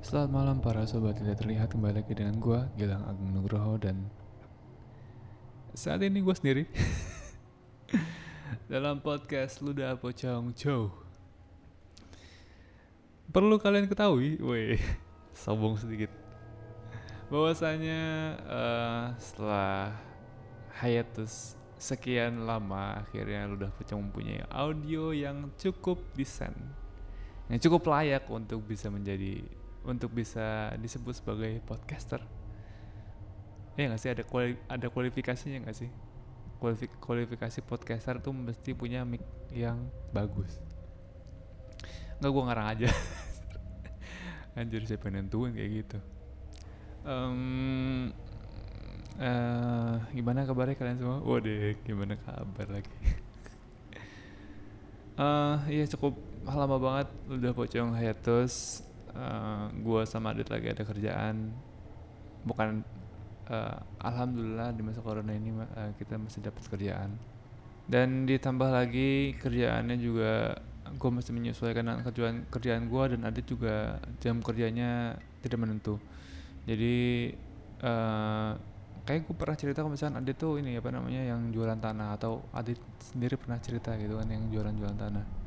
Selamat malam para sobat tidak terlihat kembali lagi dengan gue Gilang Agung Nugroho dan saat ini gue sendiri dalam podcast Luda Pocong Chow. Perlu kalian ketahui, woi, sombong sedikit, bahwasanya eh, setelah hiatus sekian lama akhirnya Luda Pocong mempunyai audio yang cukup desain, yang cukup layak untuk bisa menjadi untuk bisa disebut sebagai podcaster. Ya nggak sih ada kuali, ada kualifikasinya nggak sih? Kualifi- kualifikasi podcaster tuh mesti punya mic yang bagus. Nggak gua ngarang aja. Anjir siapa yang nentuin kayak gitu. Em, eh, gimana kabarnya kalian semua? Waduh, gimana kabar lagi? Eh, iya cukup lama banget udah pocong hiatus. Eh, gua sama Adit lagi ada kerjaan. Bukan eh, alhamdulillah di masa corona ini eh, kita masih dapat kerjaan. Dan ditambah lagi kerjaannya juga gue masih menyesuaikan dengan kerjaan kerjaan gue dan Adit juga jam kerjanya tidak menentu. Jadi eh kayak gue pernah cerita kalau misalkan Adit tuh ini apa namanya yang jualan tanah atau Adit sendiri pernah cerita gitu kan yang jualan-jualan tanah.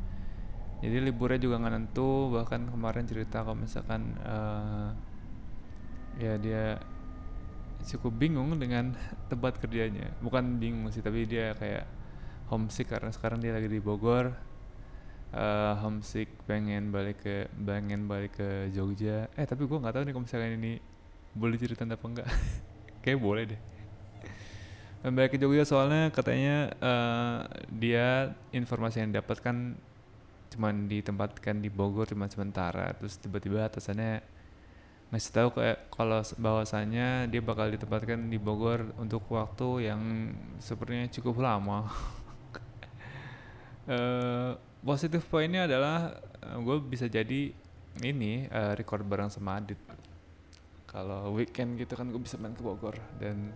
Jadi liburnya juga nggak nentu bahkan kemarin cerita kalau misalkan eh ya dia cukup bingung dengan tempat kerjanya. Bukan bingung sih tapi dia kayak homesick karena sekarang dia lagi di Bogor. eh homesick pengen balik ke pengen balik ke Jogja. Eh tapi gua nggak tahu nih kalau misalkan ini boleh cerita apa enggak. Kayak boleh deh. Balik ke Jogja soalnya katanya eh, dia informasi yang dapatkan cuman ditempatkan di Bogor cuma sementara terus tiba-tiba atasannya ngasih tahu kayak kalau bahwasannya dia bakal ditempatkan di Bogor untuk waktu yang sepertinya cukup lama. eh positif poinnya adalah gue bisa jadi ini eh, record bareng sama Adit. Kalau weekend gitu kan gue bisa main ke Bogor dan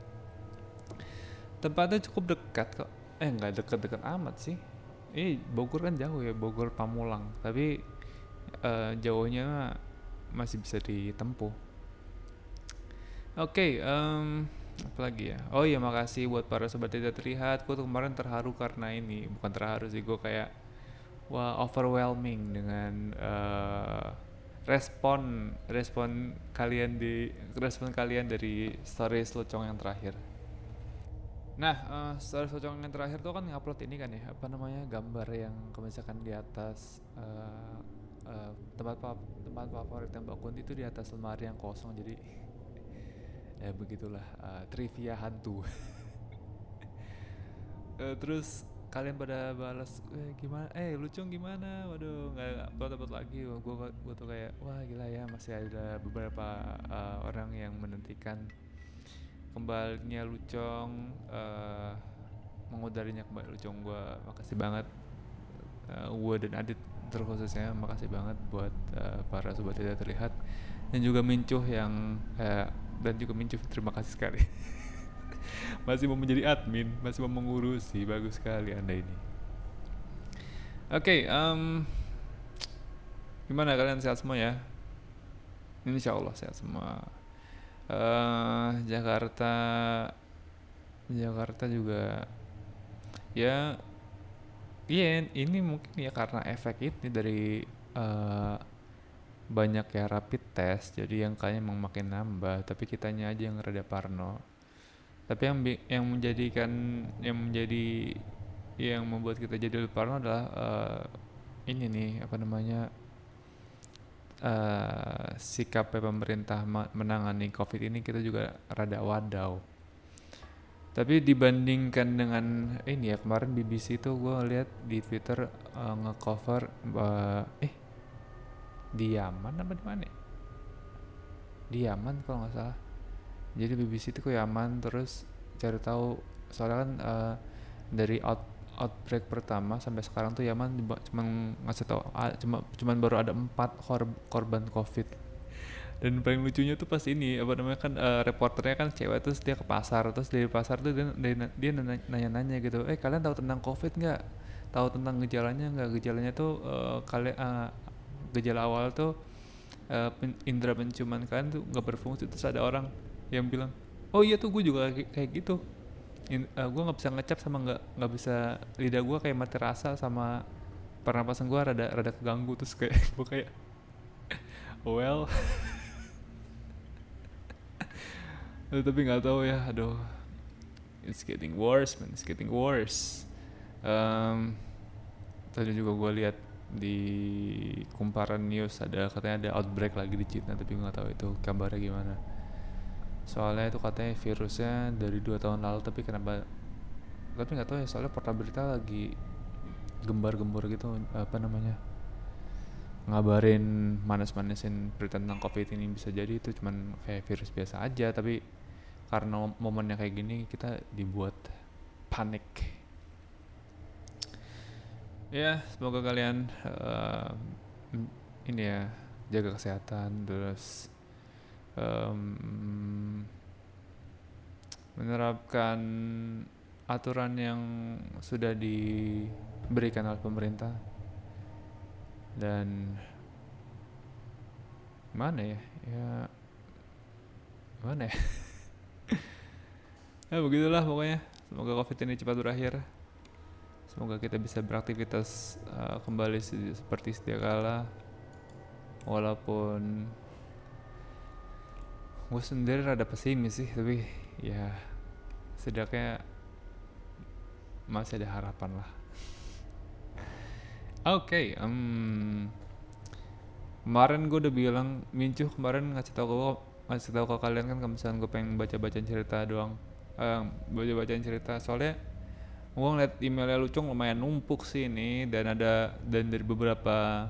tempatnya cukup dekat kok. Eh nggak dekat-dekat amat sih. Eh Bogor kan jauh ya Bogor Pamulang. Tapi eh, jauhnya masih bisa ditempuh. Oke, em, apa lagi ya? Oh iya makasih buat para sobat tidak terlihat. Gue kemarin terharu karena ini, bukan terharu sih, gue kayak wah overwhelming dengan eh, respon respon kalian di respon kalian dari stories Lucong yang terakhir. Nah, eh, stories Lucong yang terakhir tuh kan ngupload ini kan ya, apa namanya gambar yang misalkan di atas eh, eh, tempat fa- tempat favorit Mbak Kunti itu di atas lemari yang kosong jadi ya begitulah eh, trivia hantu. Eh, terus kalian pada balas eh gimana eh lucung gimana? Waduh nggak upload upload lagi. Gue gue tuh kayak wah gila ya masih ada beberapa eh, orang yang menantikan kembalinya lucong eh mengudarinya kembali lucong gue makasih banget. Uh, gue dan Adit terkhususnya makasih banget buat uh, para sobat tidak terlihat. Dan juga Mincuh yang uh, dan juga Mincuh terima kasih sekali. Masih mau menjadi admin masih mau mengurusi bagus sekali anda ini. Oke em, gimana kalian? Sehat semua ya? Insya Allah sehat semua eh Jakarta Jakarta juga ya Iya, ini mungkin ya karena efek ini dari eh, banyak ya rapid test, jadi yang kayaknya emang makin nambah, tapi kitanya aja yang rada parno. Tapi yang bi- yang menjadikan yang menjadi yang membuat kita jadi lebih parno adalah eh, ini nih apa namanya eh sikapnya pemerintah ma- menangani COVID ini kita juga rada wadaw. Tapi dibandingkan dengan ini ya kemarin BBC itu gue lihat di Twitter eh, ngecover eh, eh di Yaman apa di mana? ya? Di Yaman kalau nggak salah. Jadi BBC itu ke Yaman terus cari tahu soalnya kan eh, dari out outbreak pertama sampai sekarang tuh Yaman cuma ngasih tahu ah, cuma cuman baru ada empat kor- korban COVID. Dan paling lucunya tuh pas ini apa namanya kan eh, reporternya kan cewek terus dia ke pasar terus dari pasar tuh dia dia, dia nanya- nanya-nanya gitu eh kalian tahu tentang covid nggak? Tahu tentang gejalanya nggak? Gejalanya tuh eh, kalian gejala awal tuh uh, indera penciuman kalian tuh nggak berfungsi. Terus ada orang yang bilang oh iya tuh gue juga kayak gitu In, uh, gue nggak bisa ngecap sama nggak nggak bisa lidah gue kayak mati rasa sama pernapasan gue rada rada keganggu. Terus kayak gue kayak well. Tapi nggak tahu ya aduh. It's getting worse man. It's getting worse. Um, tadi juga gue lihat di kumparan news ada katanya ada outbreak lagi di Cina tapi gue nggak tahu itu kabarnya gimana soalnya itu katanya virusnya dari dua tahun lalu tapi kenapa tapi nggak tahu ya soalnya portal berita lagi gembar-gembor gitu apa namanya ngabarin manas-manasin berita tentang covid ini bisa jadi itu cuman kayak virus biasa aja tapi karena momennya kayak gini kita dibuat panik. Ya semoga kalian uh, ini ya jaga kesehatan terus menerapkan aturan yang sudah diberikan oleh pemerintah. Dan mana ya? Ya mana ya? Ya begitulah pokoknya. Semoga covid ini cepat berakhir. Semoga kita bisa beraktivitas uh, kembali seperti sedia kala. Walaupun gue sendiri rada pesimis sih tapi ya setidaknya masih ada harapan lah. Oke okay, um, kemarin gue udah bilang mincuh kemarin ngasih tau gue ngasih tau ke kalian kan kalau gue pengen baca baca cerita doang. Um, baca-bacain cerita soalnya gue ngeliat emailnya Lucung lumayan numpuk sih ini dan ada dan dari beberapa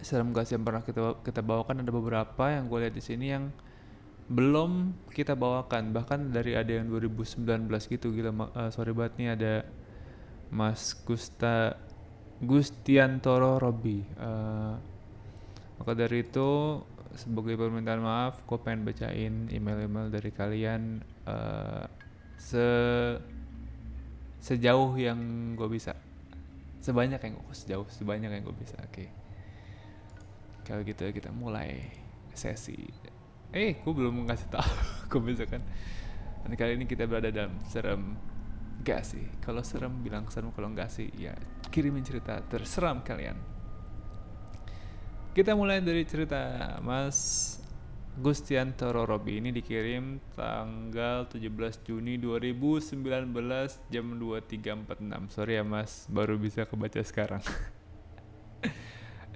serem gas yang pernah kita kita bawakan ada beberapa yang gue lihat di sini yang belum kita bawakan bahkan dari ada yang 2019 gitu gila uh, sorry banget nih ada Mas Gusta Gustiantoro Robi uh, maka dari itu sebagai permintaan maaf gue pengen bacain email-email dari kalian uh, se sejauh yang gue bisa sebanyak yang gue sejauh sebanyak yang gue bisa oke okay. kalau gitu kita mulai sesi eh gue belum ngasih tahu. Gue bisa kan dan kali ini kita berada dalam serem. Gak sih. Kalau serem bilang serem. Kalau enggak sih ya kirimin cerita terseram kalian. Kita mulai dari cerita Mas Gustiantoro Robi. Ini dikirim tanggal 17 Juni 2019 jam 23.46 sorry ya mas. Baru bisa kebaca sekarang.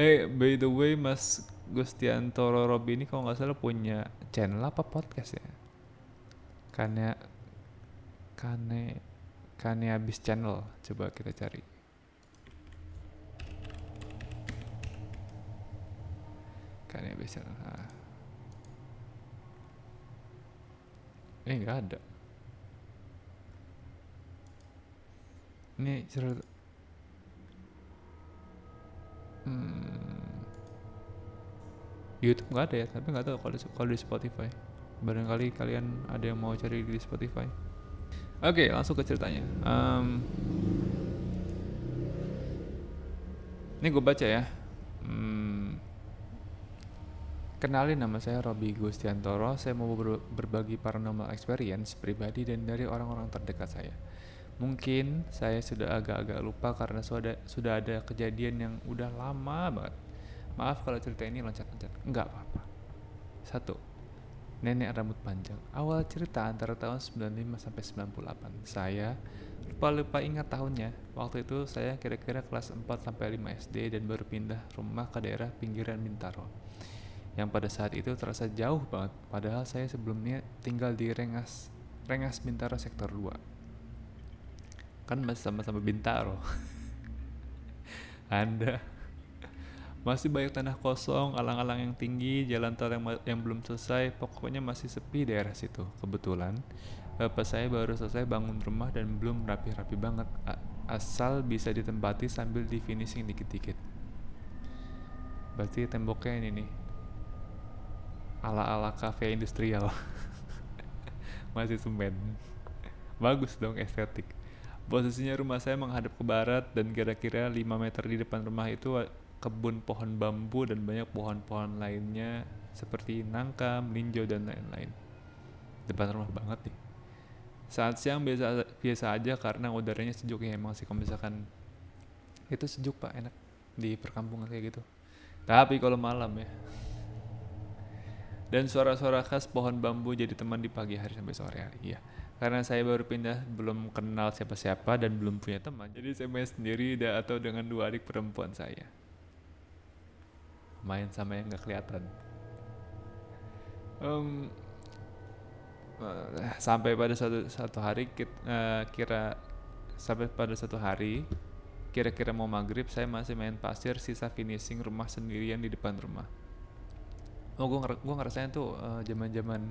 Eh by the way mas Gustiantoro Robi ini kalau nggak salah punya channel apa podcast ya? Karena karena karena habis channel. Coba kita cari. Karena habis channel nah. eh nggak ada. Ini cerita hmm, YouTube nggak ada ya tapi nggak tahu kalau kalau di Spotify. Barangkali kalian ada yang mau cari di Spotify. Oke langsung ke ceritanya. Um, ini gue baca ya. Hmm, Kenalin nama saya Robi Gustiantoro, saya mau ber berbagi paranormal experience pribadi dan dari orang-orang terdekat saya. Mungkin saya sudah agak-agak lupa karena sudah, sudah ada kejadian yang udah lama banget. Maaf kalau cerita ini loncat-loncat, enggak apa-apa. Satu, nenek rambut panjang. Awal cerita antara tahun 95 sampai 98. Saya lupa-lupa ingat tahunnya. Waktu itu saya kira-kira kelas 4 sampai 5 SD dan baru pindah rumah ke daerah pinggiran Bintaro yang pada saat itu terasa jauh banget padahal saya sebelumnya tinggal di Rengas Rengas Bintaro sektor 2 kan masih sama-sama Bintaro Anda masih banyak tanah kosong, alang-alang yang tinggi, jalan tol yang, yang belum selesai, pokoknya masih sepi daerah situ. Kebetulan, bapak saya baru selesai bangun rumah dan belum rapi-rapi banget, asal bisa ditempati sambil di finishing dikit-dikit. Berarti temboknya ini nih, ala-ala cafe industrial masih semen bagus dong estetik posisinya rumah saya menghadap ke barat dan kira-kira 5 meter di depan rumah itu kebun pohon bambu dan banyak pohon-pohon lainnya seperti nangka, melinjo dan lain-lain. Depan rumah banget nih. Saat siang biasa biasa aja karena udaranya sejuk ya emang sih kalau misalkan itu sejuk pak enak di perkampungan kayak gitu. Tapi kalau malam ya. Dan suara-suara khas pohon bambu jadi teman di pagi hari sampai sore hari ya. Karena saya baru pindah, belum kenal siapa-siapa dan belum punya teman. Jadi saya main sendiri atau dengan dua adik perempuan saya. Main sama yang gak kelihatan. Um, sampai pada satu satu hari kita, uh, eh, kira sampai pada satu hari kira-kira mau maghrib saya masih main pasir sisa finishing rumah sendirian di depan rumah oh gue nger gue ngerasain tuh zaman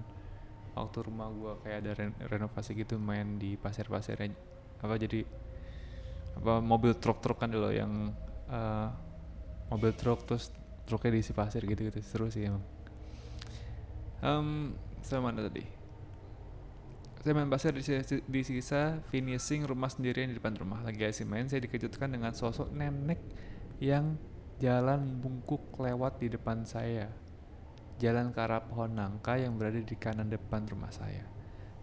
uh, waktu rumah gue kayak ada re renovasi gitu main di pasir-pasir apa jadi apa mobil truk-truk kan dulu yang uh, mobil truk terus truknya diisi pasir gitu gitu seru sih emang. Um, sama mana tadi? Saya main pasir di, di sisa finishing rumah sendirian di depan rumah. Lagi asik main saya dikejutkan dengan sosok nenek yang jalan bungkuk lewat di depan saya. Jalan ke arah pohon nangka yang berada di kanan depan rumah saya.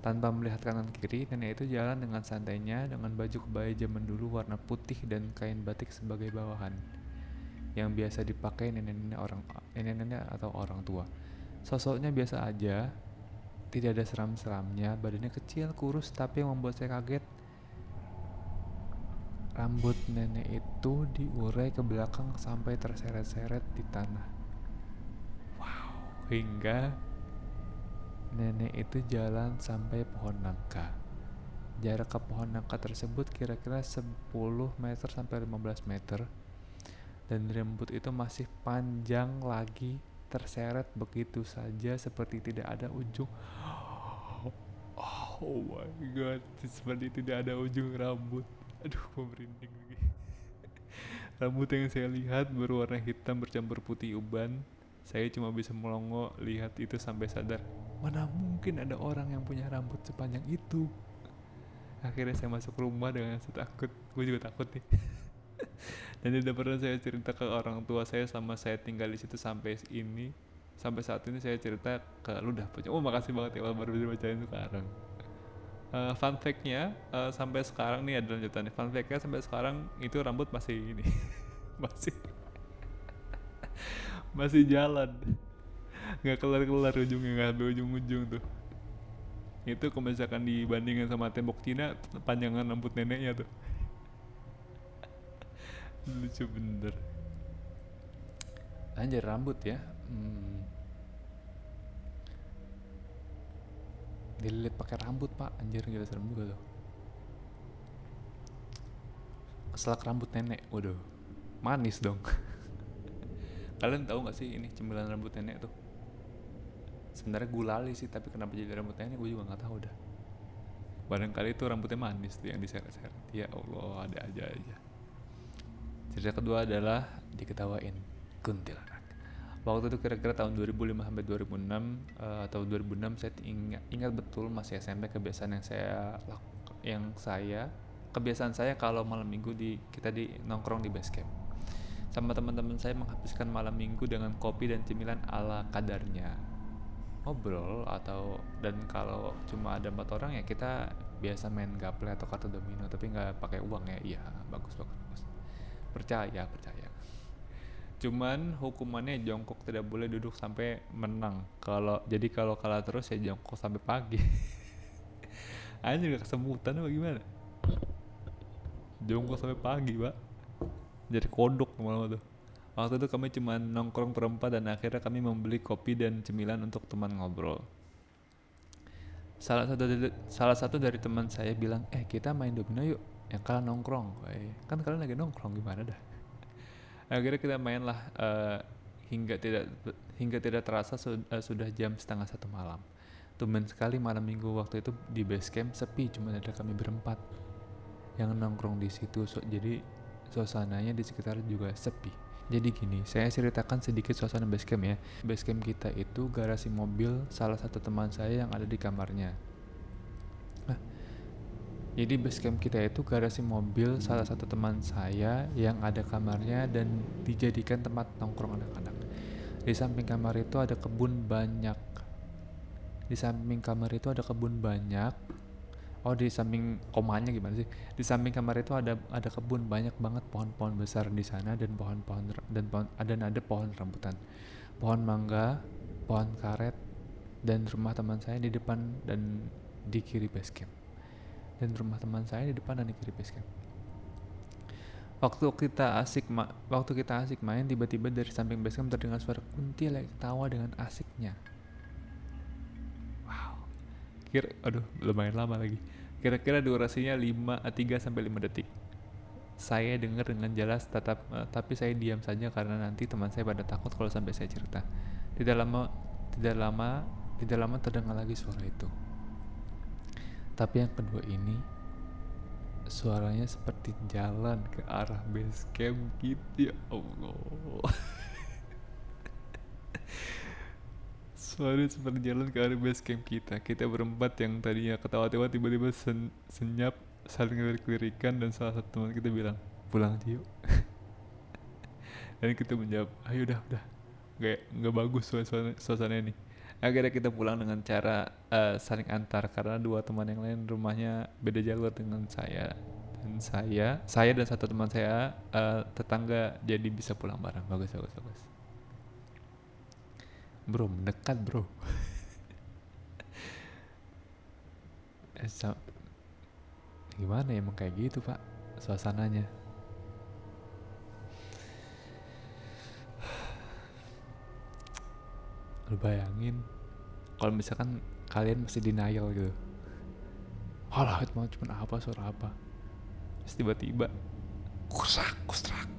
Tanpa melihat kanan kiri, nenek itu jalan dengan santainya dengan baju kebaya zaman dulu warna putih dan kain batik sebagai bawahan yang biasa dipakai nenek-nenek orang nenek-nenek atau orang tua. Sosoknya biasa aja, tidak ada seram-seramnya, badannya kecil, kurus, tapi yang membuat saya kaget rambut nenek itu diurai ke belakang sampai terseret-seret di tanah hingga nenek itu jalan sampai pohon nangka. Jarak ke pohon nangka tersebut kira-kira 10 meter sampai 15 meter dan rambut itu masih panjang lagi terseret begitu saja seperti tidak ada ujung. Oh my god, seperti tidak ada ujung rambut. Aduh, merinding lagi. Rambut yang saya lihat berwarna hitam bercampur putih uban saya cuma bisa melongo lihat itu sampai sadar, mana mungkin ada orang yang punya rambut sepanjang itu. Akhirnya saya masuk rumah dengan rasa takut, gue juga takut nih. Dan tidak pernah saya cerita ke orang tua saya sama saya tinggal di situ sampai ini. Sampai saat ini saya cerita ke lu dah punya. Oh makasih banget ya baru bisa bacain sekarang. Uh, fun fact-nya uh, sampai sekarang nih ada lanjutannya. Fun fact-nya sampai sekarang itu rambut masih ini. masih masih jalan nggak kelar kelar ujungnya nggak ada ujung ujung tuh itu misalkan dibandingkan sama tembok Cina panjangan rambut neneknya tuh lucu bener. Anjir rambut ya. Hmm. dililit pakai rambut pak. Anjir gila serem juga tuh. Keselak rambut nenek waduh. Manis dong. Kalian tahu gak sih ini cemilan rambut nenek tuh? Sebenarnya gulali sih tapi kenapa jadi rambut nenek? Gue juga nggak tahu dah. Barangkali itu rambutnya manis tuh yang diseret-seret. Ya Allah ada aja aja cerita kedua adalah diketawain kuntilanak. Waktu itu kira-kira tahun 2005 sampai 2006 uh, atau 2006 saya ingat, ingat betul masih SMP kebiasaan yang saya yang saya kebiasaan saya kalau malam minggu di kita di nongkrong di base camp. Sama teman-teman saya menghabiskan malam minggu dengan kopi dan cemilan ala kadarnya. Ngobrol atau dan kalau cuma ada empat orang ya kita biasa main gaple atau kartu domino tapi nggak pakai uang ya. Iya bagus bagus bagus percaya percaya. Cuman hukumannya jongkok tidak boleh duduk sampai menang. Kalau jadi kalau kalah terus ya jongkok sampai pagi. Anjir gak kesemutan apa gimana? Jongkok sampai pagi pak. Jadi kodok malam tuh waktu itu kami cuma nongkrong perempat dan akhirnya kami membeli kopi dan cemilan untuk teman ngobrol. Salah satu dari, salah satu dari teman saya bilang eh kita main domino yuk yang kalian nongkrong eh, kan kalian lagi nongkrong gimana dah akhirnya kita main lah uh, hingga tidak hingga tidak terasa su uh, sudah jam setengah satu malam tumben sekali malam minggu waktu itu di base camp sepi cuma ada kami berempat yang nongkrong di situ so, jadi suasananya di sekitar juga sepi. Jadi gini, saya ceritakan sedikit suasana basecamp ya. Basecamp kita itu garasi mobil salah satu teman saya yang ada di kamarnya. Jadi base camp kita itu garasi mobil salah satu teman saya yang ada kamarnya dan dijadikan tempat nongkrong anak-anak. Di samping kamar itu ada kebun banyak. Di samping kamar itu ada kebun banyak. Oh di samping komanya gimana sih? Di samping kamar itu ada ada kebun banyak banget pohon-pohon besar di sana dan pohon-pohon dan pohon ada ada pohon rambutan, pohon mangga, pohon karet dan rumah teman saya di depan dan di kiri base camp dan rumah teman saya di depan dan di kiri base camp. Waktu kita asik ma waktu kita asik main tiba-tiba dari samping base camp terdengar suara kuntil lagi tawa dengan asiknya. Wow. Kira aduh lumayan lama lagi. Kira-kira durasinya 5 3 sampai 5 detik. Saya dengar dengan jelas tetap uh, tapi saya diam saja karena nanti teman saya pada takut kalau sampai saya cerita. Tidak lama tidak lama tidak lama terdengar lagi suara itu. Tapi yang kedua ini suaranya seperti jalan ke arah base camp gitu ya Allah. suaranya seperti jalan ke arah base camp kita. Kita berempat yang tadinya ketawa-tawa tiba-tiba sen senyap saling lirik-lirikan dan salah satu teman kita bilang pulang aja yuk. dan kita menjawab ayo udah udah nggak nggak bagus suasana suasana ini akhirnya kita pulang dengan cara uh, saling antar. Karena dua teman yang lain rumahnya beda jalur dengan saya. Dan saya saya dan satu teman saya uh, tetangga jadi bisa pulang bareng. Bagus bagus bagus. Bro mendekat bro. Eh, gimana emang kayak gitu pak suasananya lu bayangin kalau misalkan kalian masih denial gitu. Halah itu mau cuma apa suara apa? Terus tiba-tiba kusak kusak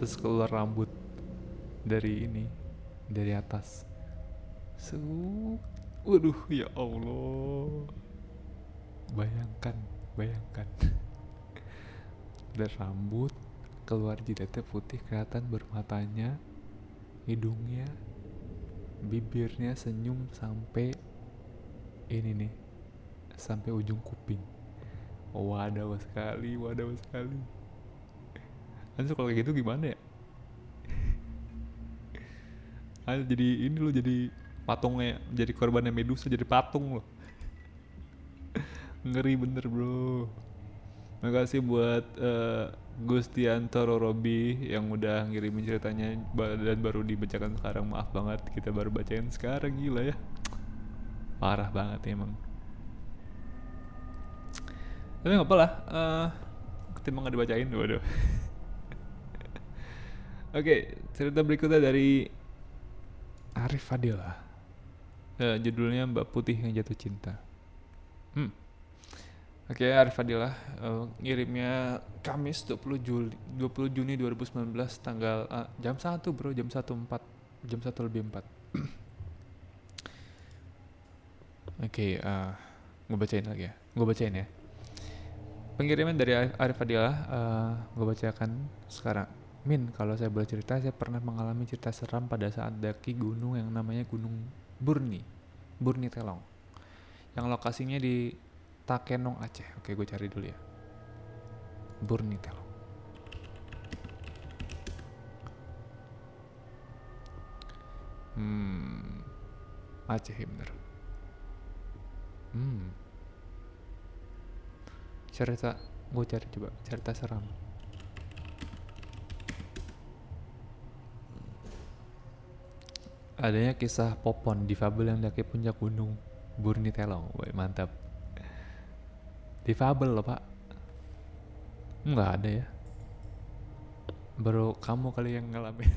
terus keluar rambut dari ini dari atas. Su waduh ya allah. Bayangkan bayangkan. Dari rambut keluar jidatnya putih kelihatan bermatanya hidungnya bibirnya senyum sampai ini nih sampai ujung kuping. Waduh sekali waduh sekali. Anjir kalau kayak gitu gimana ya? Anjir jadi ini lo jadi patungnya jadi korbannya Medusa jadi patung lo ngeri bener bro. Makasih buat uh, Gustianto Robi yang udah ngirimin ceritanya dan baru dibacakan sekarang. Maaf banget kita baru bacain sekarang gila ya. Parah banget emang. Tapi nggak apa lah uh, ketimbang nggak dibacain waduh. Oke okay, cerita berikutnya dari Arif Fadila uh, judulnya Mbak Putih yang Jatuh Cinta. Hmm Oke, okay, Arif Fadilah uh, ngirimnya Kamis 20 Juli 20 Juni 2019 tanggal uh, jam 1 Bro, jam 1.4 jam 1 lebih 4. Oke, okay, uh, gue bacain lagi ya. Gue bacain ya. Pengiriman dari Arif Fadilah uh, gue bacakan sekarang. Min, kalau saya boleh cerita, saya pernah mengalami cerita seram pada saat daki gunung yang namanya Gunung Burni, Burni Telong. Yang lokasinya di Takenong Aceh. Oke, gue cari dulu ya. Burnitel. Hmm. Aceh ya bener. Hmm. Cerita, gue cari coba cerita seram. Adanya kisah Popon di fabel yang daki puncak gunung Burni Telong. Woy, mantap difabel loh pak. Nggak ada ya. Baru kamu kali yang ngalamin.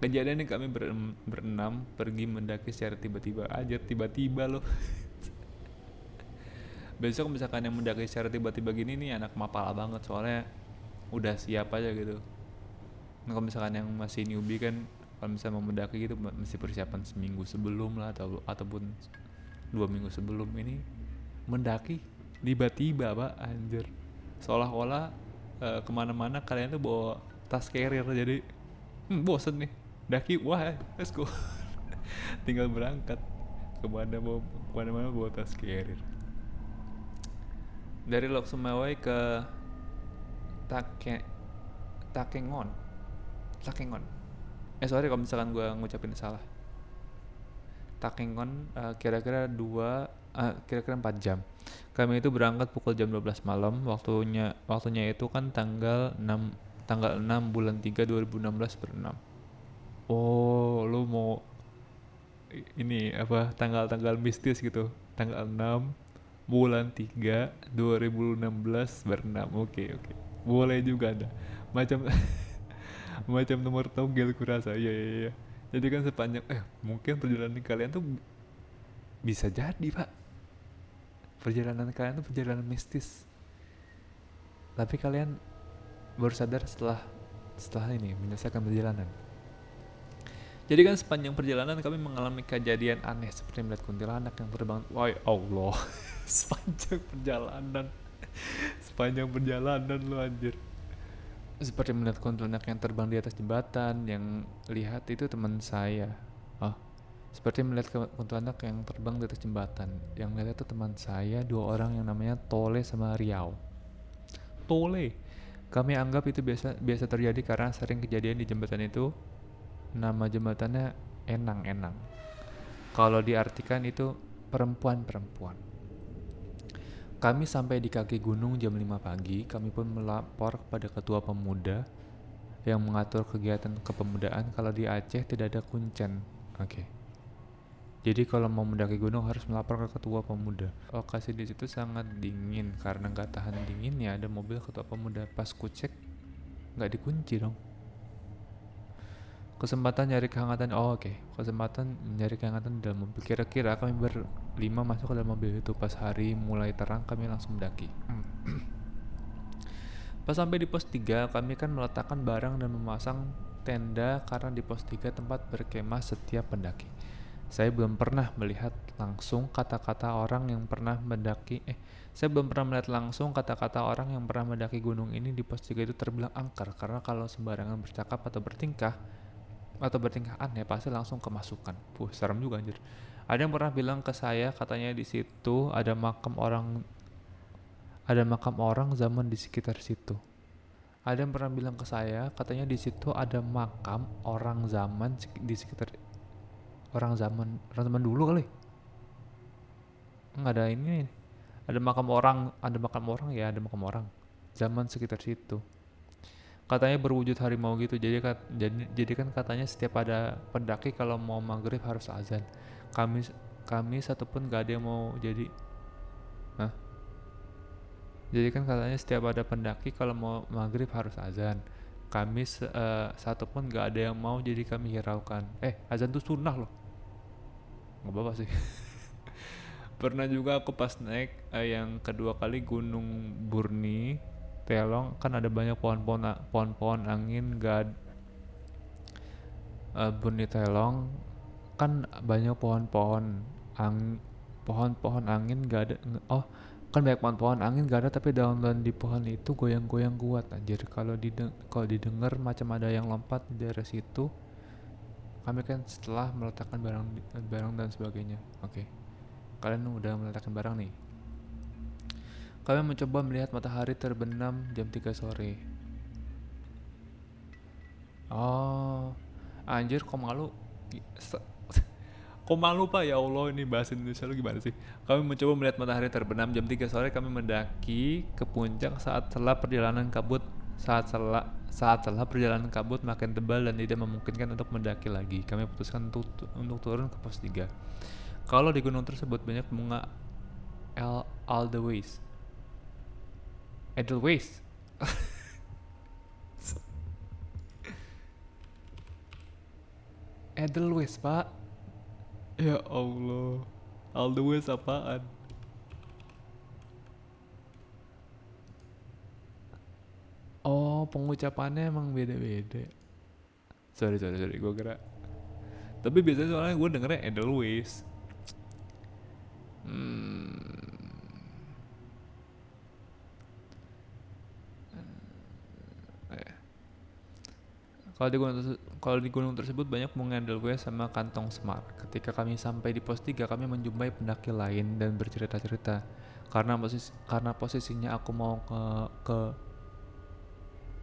Kejadian ini kami ber berenam pergi mendaki secara tiba-tiba. Aja tiba-tiba loh. Besok misalkan yang mendaki secara tiba-tiba gini nih anak mapal banget. Soalnya udah siap aja gitu. Nah, kalau misalkan yang masih newbie kan kalau misalnya mau mendaki gitu mesti persiapan seminggu sebelum lah atau ataupun dua minggu sebelum. Ini mendaki. Tiba-tiba pak anjir. Seolah-olah uh, ke mana-mana kalian tuh bawa tas carrier jadi hmm, bosen nih daki wah let's go. Tinggal berangkat. Ke mana mau ke mana mana bawa tas carrier. Dari Lok Sumawai ke Take Takengon. Takengon. Eh sorry kalau misalkan gue ngucapin salah. Takengon uh, kira-kira dua uh, kira-kira 4 jam. Kami itu berangkat pukul jam 12 malam. Waktunya waktunya itu kan tanggal 6 tanggal 6 bulan 3 2016 berenam oh lu mau ini apa tanggal-tanggal mistis gitu. Tanggal 6 bulan 3 2016 berenam oke okay, oke okay. boleh juga ada. Macam macam nomor togel kurasa. Iya iya iya. Jadi kan sepanjang eh mungkin perjalanan kalian tuh bisa jadi pak perjalanan kalian tuh perjalanan mistis. Tapi kalian baru sadar setelah setelah ini menyelesaikan perjalanan. Jadi kan sepanjang perjalanan kami mengalami kejadian aneh seperti melihat kuntilanak yang terbang. Wah Allah sepanjang perjalanan. Sepanjang perjalanan lu anjir. Seperti melihat kuntilanak yang terbang di atas jembatan yang lihat itu teman saya seperti melihat kuntilanak yang terbang di atas jembatan yang lihat itu teman saya dua orang yang namanya Tole sama Riau Tole kami anggap itu biasa biasa terjadi karena sering kejadian di jembatan itu nama jembatannya Enang-Enang kalau diartikan itu perempuan-perempuan kami sampai di kaki gunung jam 5 pagi, kami pun melapor kepada ketua pemuda yang mengatur kegiatan kepemudaan kalau di Aceh tidak ada kuncen. Oke. Okay. Jadi kalau mau mendaki gunung harus melapor ke ketua pemuda. Lokasi di situ sangat dingin. Karena nggak tahan dinginnya ada mobil ketua pemuda. Pas kucek nggak dikunci dong. Kesempatan nyari kehangatan oh oke. Okay. kesempatan nyari kehangatan dalam mobil. Kira-kira kami berlima masuk ke dalam mobil itu. Pas hari mulai terang kami langsung mendaki. Pas sampai di pos 3 kami kan meletakkan barang dan memasang tenda. Karena di pos 3 tempat berkemah setiap pendaki saya belum pernah melihat langsung kata-kata orang yang pernah mendaki eh saya belum pernah melihat langsung kata-kata orang yang pernah mendaki gunung ini di pos 3 itu terbilang angker karena kalau sembarangan bercakap atau bertingkah atau bertingkah aneh pasti langsung kemasukan. Puh, serem juga anjir. Ada yang pernah bilang ke saya katanya di situ ada makam orang ada makam orang zaman di sekitar situ. Ada yang pernah bilang ke saya katanya di situ ada makam orang zaman di sekitar orang zaman orang zaman dulu kali. Enggak ada ini. Ada makam orang, ada makam orang ya, ada makam orang zaman sekitar situ katanya berwujud harimau gitu jadi kat, jadi jadi kan katanya setiap ada pendaki kalau mau maghrib harus azan kami kami satupun gak ada yang mau jadi Hah? jadi kan katanya setiap ada pendaki kalau mau maghrib harus azan kami uh, satupun gak ada yang mau jadi kami hiraukan. Eh azan tuh sunnah loh. Nggak apa-apa sih. Pernah juga aku pas naik uh, yang kedua kali gunung Burni Telong kan ada banyak pohon-pohon pohon-pohon angin gak uh, Buni Telong kan banyak pohon-pohon ang pohon-pohon angin gak ada oh kan banyak pohon-pohon angin gak ada tapi daun-daun di pohon itu goyang-goyang kuat anjir kalau dideng kalau didengar macam ada yang lompat di daerah situ kami kan setelah meletakkan barang barang dan sebagainya oke okay. kalian udah meletakkan barang nih kami mencoba melihat matahari terbenam jam 3 sore. Oh, anjir kok malu? Kok malu pak ya Allah ini bahasa Indonesia lu gimana sih? Kami mencoba melihat matahari terbenam jam 3 sore kami mendaki ke puncak saat setelah perjalanan kabut saat setelah saat setelah perjalanan kabut makin tebal dan tidak memungkinkan untuk mendaki lagi. Kami putuskan untuk untuk turun ke pos 3. Kalau di gunung tersebut banyak bunga El Aldeways Edelweiss Edelweiss pak Ya Allah. Aldeways apaan? Oh pengucapannya emang beda-beda. Sorry sorry sorry gue kira. Tapi biasanya soalnya gue dengernya Edelweiss Hmm. Kalau di gunung terse- kalau di gunung tersebut banyak mengandal gue sama kantong semar. Ketika kami sampai di pos 3, kami menjumpai pendaki lain dan bercerita-cerita. Karena posisi karena posisinya aku mau ke ke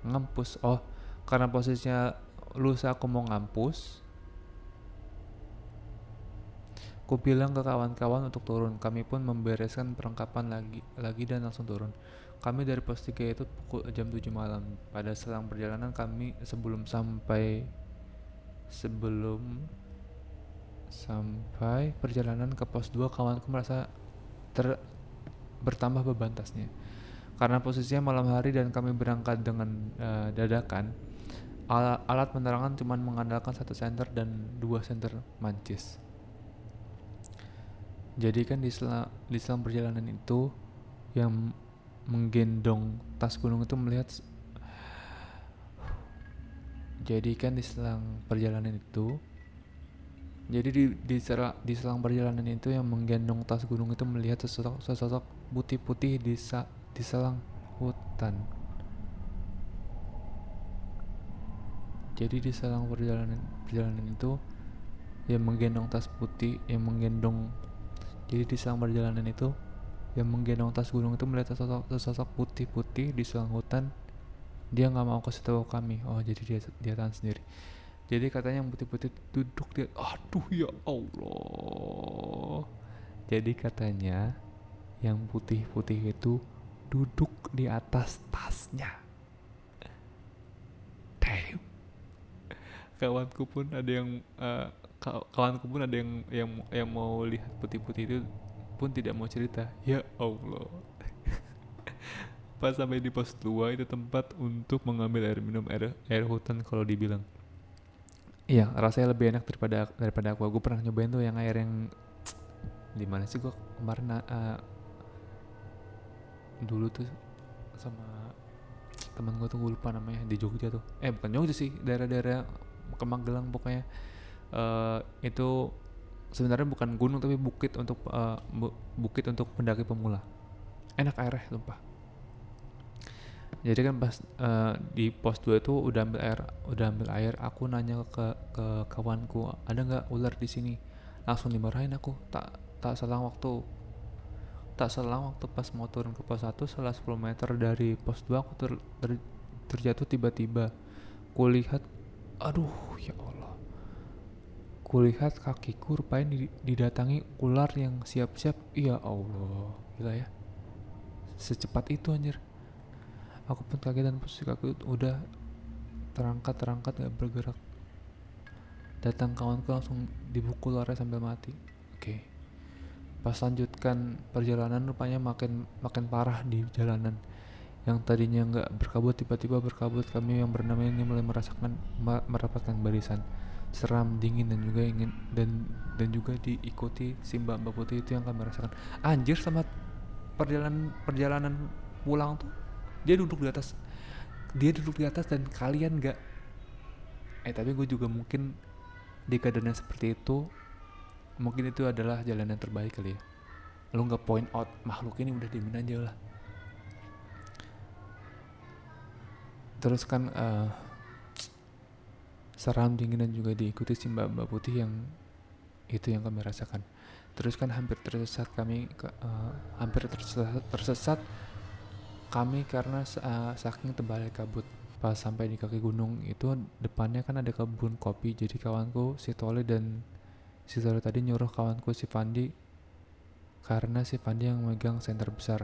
ngampus. Oh, karena posisinya lusa aku mau ngampus. Ku bilang ke kawan-kawan untuk turun. Kami pun membereskan perlengkapan lagi lagi dan langsung turun. Kami dari pos 3 itu pukul jam 7 malam. Pada selang perjalanan kami sebelum sampai sebelum sampai perjalanan ke pos 2 kawanku merasa ter bertambah beban tasnya. Karena posisinya malam hari dan kami berangkat dengan eh, dadakan, ala- alat penerangan cuma mengandalkan satu senter dan dua senter mancis. Jadi kan di selang, di selang perjalanan itu yang menggendong tas gunung itu melihat jadi kan di selang perjalanan itu jadi di di, sera- di selang perjalanan itu yang menggendong tas gunung itu melihat sesosok sesosok putih-putih di sa, di selang hutan. Jadi di selang perjalanan perjalanan itu yang menggendong tas putih, yang menggendong jadi di selang perjalanan itu yang menggendong tas gunung itu melihat sesosok, sesosok putih-putih di selang hutan. Dia nggak mau kasih tahu kami. Oh, jadi dia dia tahan sendiri. Jadi katanya yang putih-putih duduk dia, aduh ya Allah. Jadi katanya yang putih-putih itu duduk di atas tasnya. Damn. Kawanku pun ada yang kaw- kawanku pun ada yang yang yang mau lihat putih-putih itu pun tidak mau cerita. Ya Allah. Pas sampai di pos 2 itu tempat untuk mengambil air minum air air hutan kalau dibilang. Iya, rasanya lebih enak daripada daripada aku. Gue pernah nyobain tuh yang air yang di mana sih gue kemarin uh, dulu tuh sama teman gue tuh gue lupa namanya di Jogja tuh. Eh bukan Jogja sih, daerah-daerah Kemagelang pokoknya. eh itu sebenarnya bukan gunung tapi bukit untuk eh, bu- bukit untuk pendaki pemula. Enak airnya, sumpah. Jadi kan pas eh, di pos 2 itu udah ambil air, udah ambil air, aku nanya ke ke kawanku, ada nggak ular di sini? Langsung dimarahin aku, tak tak selang waktu tak selang waktu pas mau turun ke pos 1 setelah 10 meter dari pos 2 aku ter, ter- terjatuh tiba-tiba. Kulihat, aduh ya Allah. Kulihat kakiku rupanya di- didatangi ular yang siap-siap, ya Allah, gila ya. Secepat itu anjir aku pun kaget dan posisi kaki udah terangkat terangkat nggak bergerak. Datang kawanku langsung dibukul larnya sambil mati. Oke. Pas lanjutkan perjalanan rupanya makin makin parah di jalanan. Yang tadinya nggak berkabut tiba-tiba berkabut. Kami yang bernama ini mulai merasakan merapatkan barisan. Seram dingin dan juga ingin dan dan juga diikuti si mbak putih itu yang kami rasakan. Anjir sama perjalanan perjalanan pulang tuh dia duduk di atas. Dia duduk di atas dan kalian nggak. Eh tapi gue juga mungkin di keadaan yang seperti itu mungkin itu adalah jalan yang terbaik kali ya. Lu nggak point out makhluk ini udah diemin aja lah. Terus kan eh seram dingin dan juga diikuti si mbak mbak putih yang itu yang kami rasakan. Terus kan hampir tersesat kami eh, hampir tersesat, tersesat kami karena eh, saking tebalnya kabut. Pas sampai di kaki gunung itu depannya kan ada kebun kopi. Jadi kawanku si Tole dan si Tole tadi nyuruh kawanku si Fandi karena si Fandi yang megang senter besar.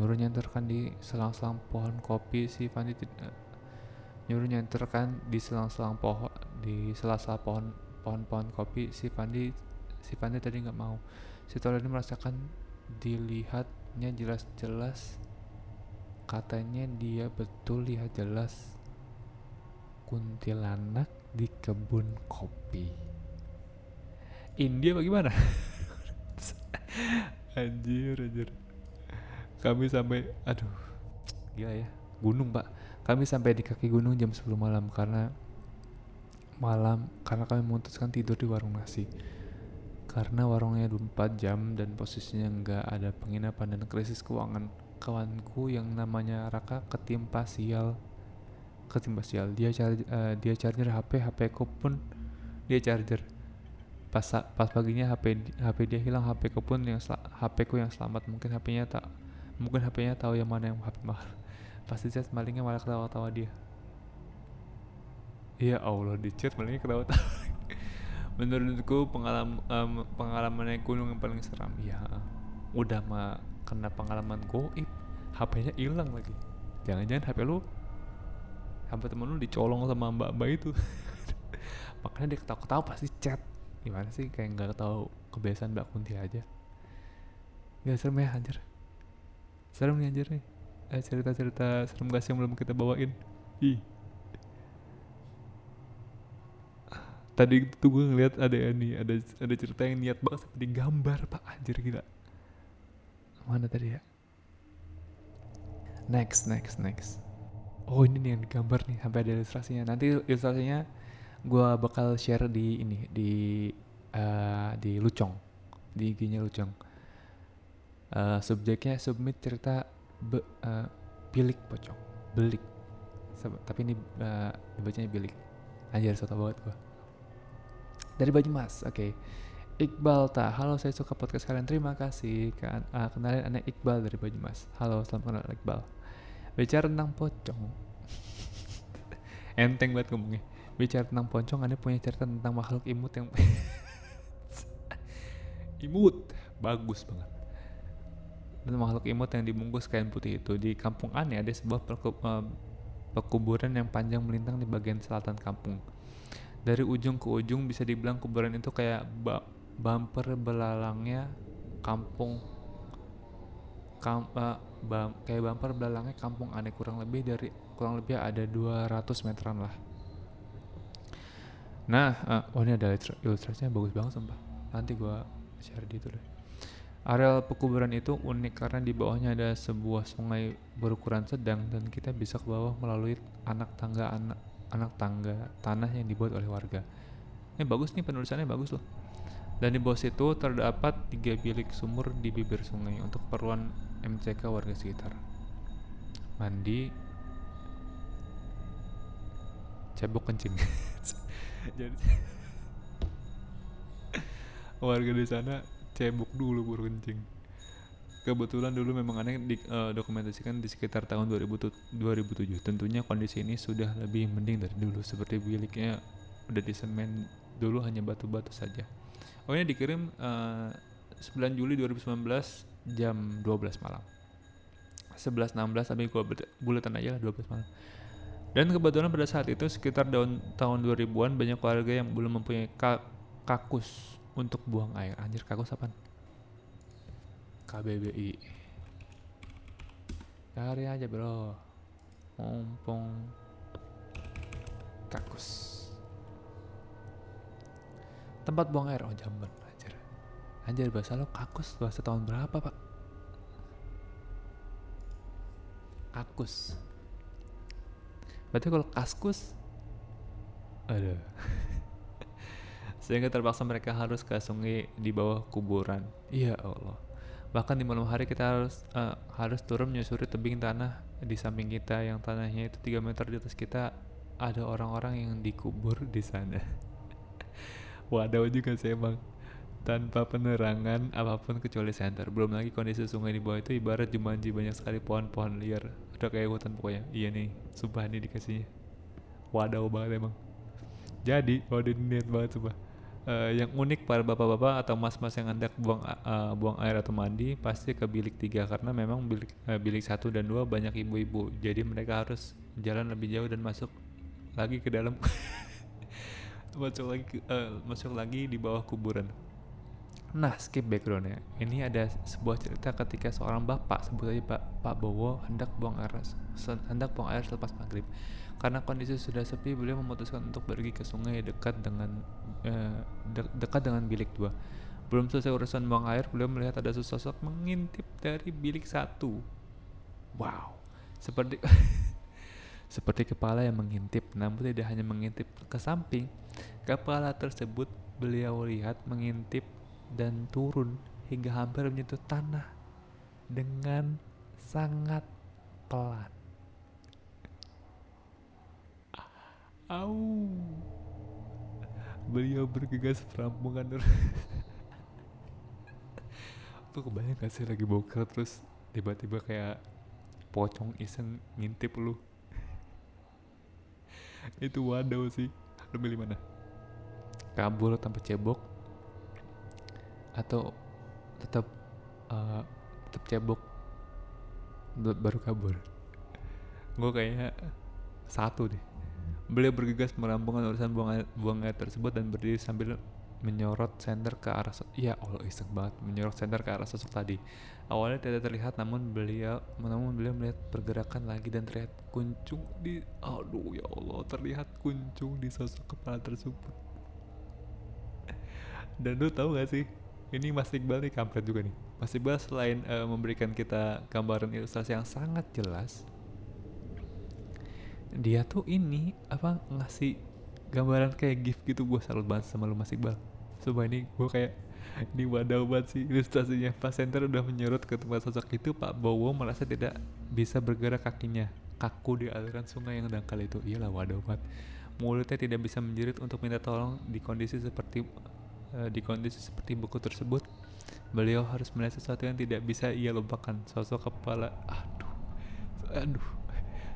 Nyuruh nyenterkan di selang-selang pohon kopi. Si Fandi eh, nyuruh nyenterkan di selang-selang pohon di sela-sela pohon pohon-pohon kopi. Si Fandi si Fandi tadi nggak mau. Si Tole ini merasakan dilihatnya jelas-jelas katanya dia betul lihat jelas. Kuntilanak di kebun kopi. India bagaimana? Anjir anjir. Kami sampai aduh. Gila ya gunung pak. Kami sampai di kaki gunung jam 10 malam karena malam karena kami memutuskan tidur di warung nasi. Karena warungnya 24 jam dan posisinya nggak ada penginapan dan krisis keuangan kawanku yang namanya Raka ketimpa sial. Ketimbang sial. Dia charger uh, dia charger HP HP ku pun dia charger. Pas pas paginya HP HP dia hilang HP ku pun yang HP ku yang selamat. Mungkin HP-nya tak mungkin HP-nya tahu yang mana yang HP mahal. Pasti chat malingnya malah ketawa-tawa dia. Iya Allah di chat malingnya ketawa-tawa. Menurutku pengalaman um, pengalaman gunung yang paling seram ya udah mah kena pengalaman goib HP-nya hilang lagi. Jangan-jangan HP lu HP temen lu dicolong sama mbak-mbak itu. Makanya dia ketawa-ketawa pasti chat. Gimana sih? Kayak nggak tahu kebiasaan mbak Kunti aja. Gak serem ya anjir. Serem nih anjir nih. Eh, cerita-cerita serem gak sih yang belum kita bawain? Ih. Tadi tuh gue ngeliat ada nih ada ada cerita yang niat banget seperti gambar pak. Anjir gila mana tadi ya? Next next next. Oh ini nih yang digambar nih sampai ada ilustrasinya. Nanti ilustrasinya gue bakal share di ini di uh, di lucong di IG-nya lucong. Uh, subjeknya submit cerita be, uh, bilik pocong. Belik. Tapi ini uh, dibacanya bilik. Anjir soto banget gue dari baju mas oke. okay. Iqbal ta halo saya suka podcast kalian. Terima kasih. Kan uh, kenalin anak Iqbal dari baju mas halo selamat kenal Iqbal. Bicara tentang pocong. Enteng banget ngomongnya. Bicara tentang pocong anda punya cerita tentang makhluk imut yang imut. Bagus banget. Dan makhluk imut yang dibungkus kain putih itu di kampung aneh ada sebuah uh, pekuburan yang panjang melintang di bagian selatan kampung. Dari ujung ke ujung bisa dibilang kuburan itu kayak bumper belalangnya kampung. Kam, uh, bam, kayak bumper belalangnya kampung aneh. Kurang lebih dari kurang lebih ada 200 meteran lah. Nah uh, oh ini ada ilustrasinya bagus banget sumpah. Nanti gua share di itu deh. Areal pekuburan itu unik karena di bawahnya ada sebuah sungai berukuran sedang dan kita bisa ke bawah melalui anak tangga anak anak tangga tanah yang dibuat oleh warga. Ini bagus nih penulisannya bagus loh. Dan di bawah situ terdapat tiga bilik sumur di bibir sungai untuk keperluan MCK warga sekitar. Mandi, cebok kencing. Jadi warga di sana cebok dulu baru kencing Kebetulan dulu memang aneh di, uh, dokumentasikan di sekitar tahun 2000, 2007. Tentunya kondisi ini sudah lebih mending dari dulu, seperti biliknya udah disemen dulu hanya batu-batu saja. Oh dikirim uh, 9 Juli 2019 jam 12 malam. 11.16 tapi gua buletan aja lah 12 malam. Dan kebetulan pada saat itu sekitar tahun, tahun 2000-an banyak warga yang belum mempunyai ka kakus untuk buang air. Anjir kakus apa? KBBI cari aja bro mumpung kakus tempat buang air. Oh jamban anjir. Anjir bahasa lo kakus. Bahasa tahun berapa pak? Kakus. Berarti kalau kaskus aduh. Sehingga terpaksa mereka harus ke sungai di bawah kuburan. Iya Allah. Bahkan di malam hari kita harus uh, harus turun menyusuri tebing tanah. Di samping kita yang tanahnya itu 3 meter di atas kita ada orang-orang yang dikubur di sana waduh juga sih emang. Tanpa penerangan apa pun kecuali senter. Belum lagi kondisi sungai di bawah itu ibarat Jumanji banyak sekali pohon-pohon liar. Udah kayak hutan pokoknya. Iya nih sumpah nih dikasihnya. Waduh banget emang. Jadi waduh niat banget sumpah. Uh, yang unik para bapak-bapak atau mas-mas yang hendak buang uh, buang air atau mandi pasti ke bilik tiga. Karena memang bilik uh, bilik satu dan dua banyak ibu-ibu. Jadi mereka harus jalan lebih jauh dan masuk lagi ke dalam masuk lagi uh, masuk lagi di bawah kuburan nah skip backgroundnya ini ada sebuah cerita ketika seorang bapak sebut aja pak pak Bowo hendak buang air hendak buang air selepas maghrib karena kondisi sudah sepi, beliau memutuskan untuk pergi ke sungai dekat dengan uh, de dekat dengan bilik dua. Belum selesai urusan buang air, beliau melihat ada sesosok mengintip dari bilik satu. Wow, seperti seperti kepala yang mengintip, namun tidak hanya mengintip ke samping. Kepala tersebut beliau lihat mengintip dan turun hingga hampir menyentuh tanah dengan sangat pelan. Au. Beliau bergegas perampungan tuh kebayang gak sih lagi boker terus tiba-tiba kayak pocong iseng ngintip lu itu waduh sih. Lu milih mana? Kabur tanpa cebok? Atau tetap uh, tetap cebok baru kabur? Gue kayak satu deh. Beliau bergegas merampungkan urusan buang air, buang air tersebut dan berdiri sambil menyorot senter ke arah ya Allah iseng banget menyorot senter ke arah sosok tadi. Awalnya tidak terlihat namun beliau namun beliau melihat pergerakan lagi dan terlihat kuncung di aduh ya Allah terlihat kuncung di sosok kepala tersebut. Dan lu tahu gak sih ini Mas Iqbal nih kampret juga nih. Mas Iqbal selain uh, memberikan kita gambaran ilustrasi yang sangat jelas dia tuh ini apa ngasih gambaran kayak gift gitu gue salut banget sama lu Mas Iqbal Sumpah ini gue kayak ini wadah banget sih ilustrasinya. Pak Center udah menyerut ke tempat sosok itu Pak Bowo merasa tidak bisa bergerak kakinya kaku di aliran sungai yang dangkal itu. Iyalah wadah banget. Mulutnya tidak bisa menjerit untuk minta tolong di kondisi seperti uh, di kondisi seperti buku tersebut. Beliau harus melihat sesuatu yang tidak bisa ia lupakan. Sosok kepala aduh aduh.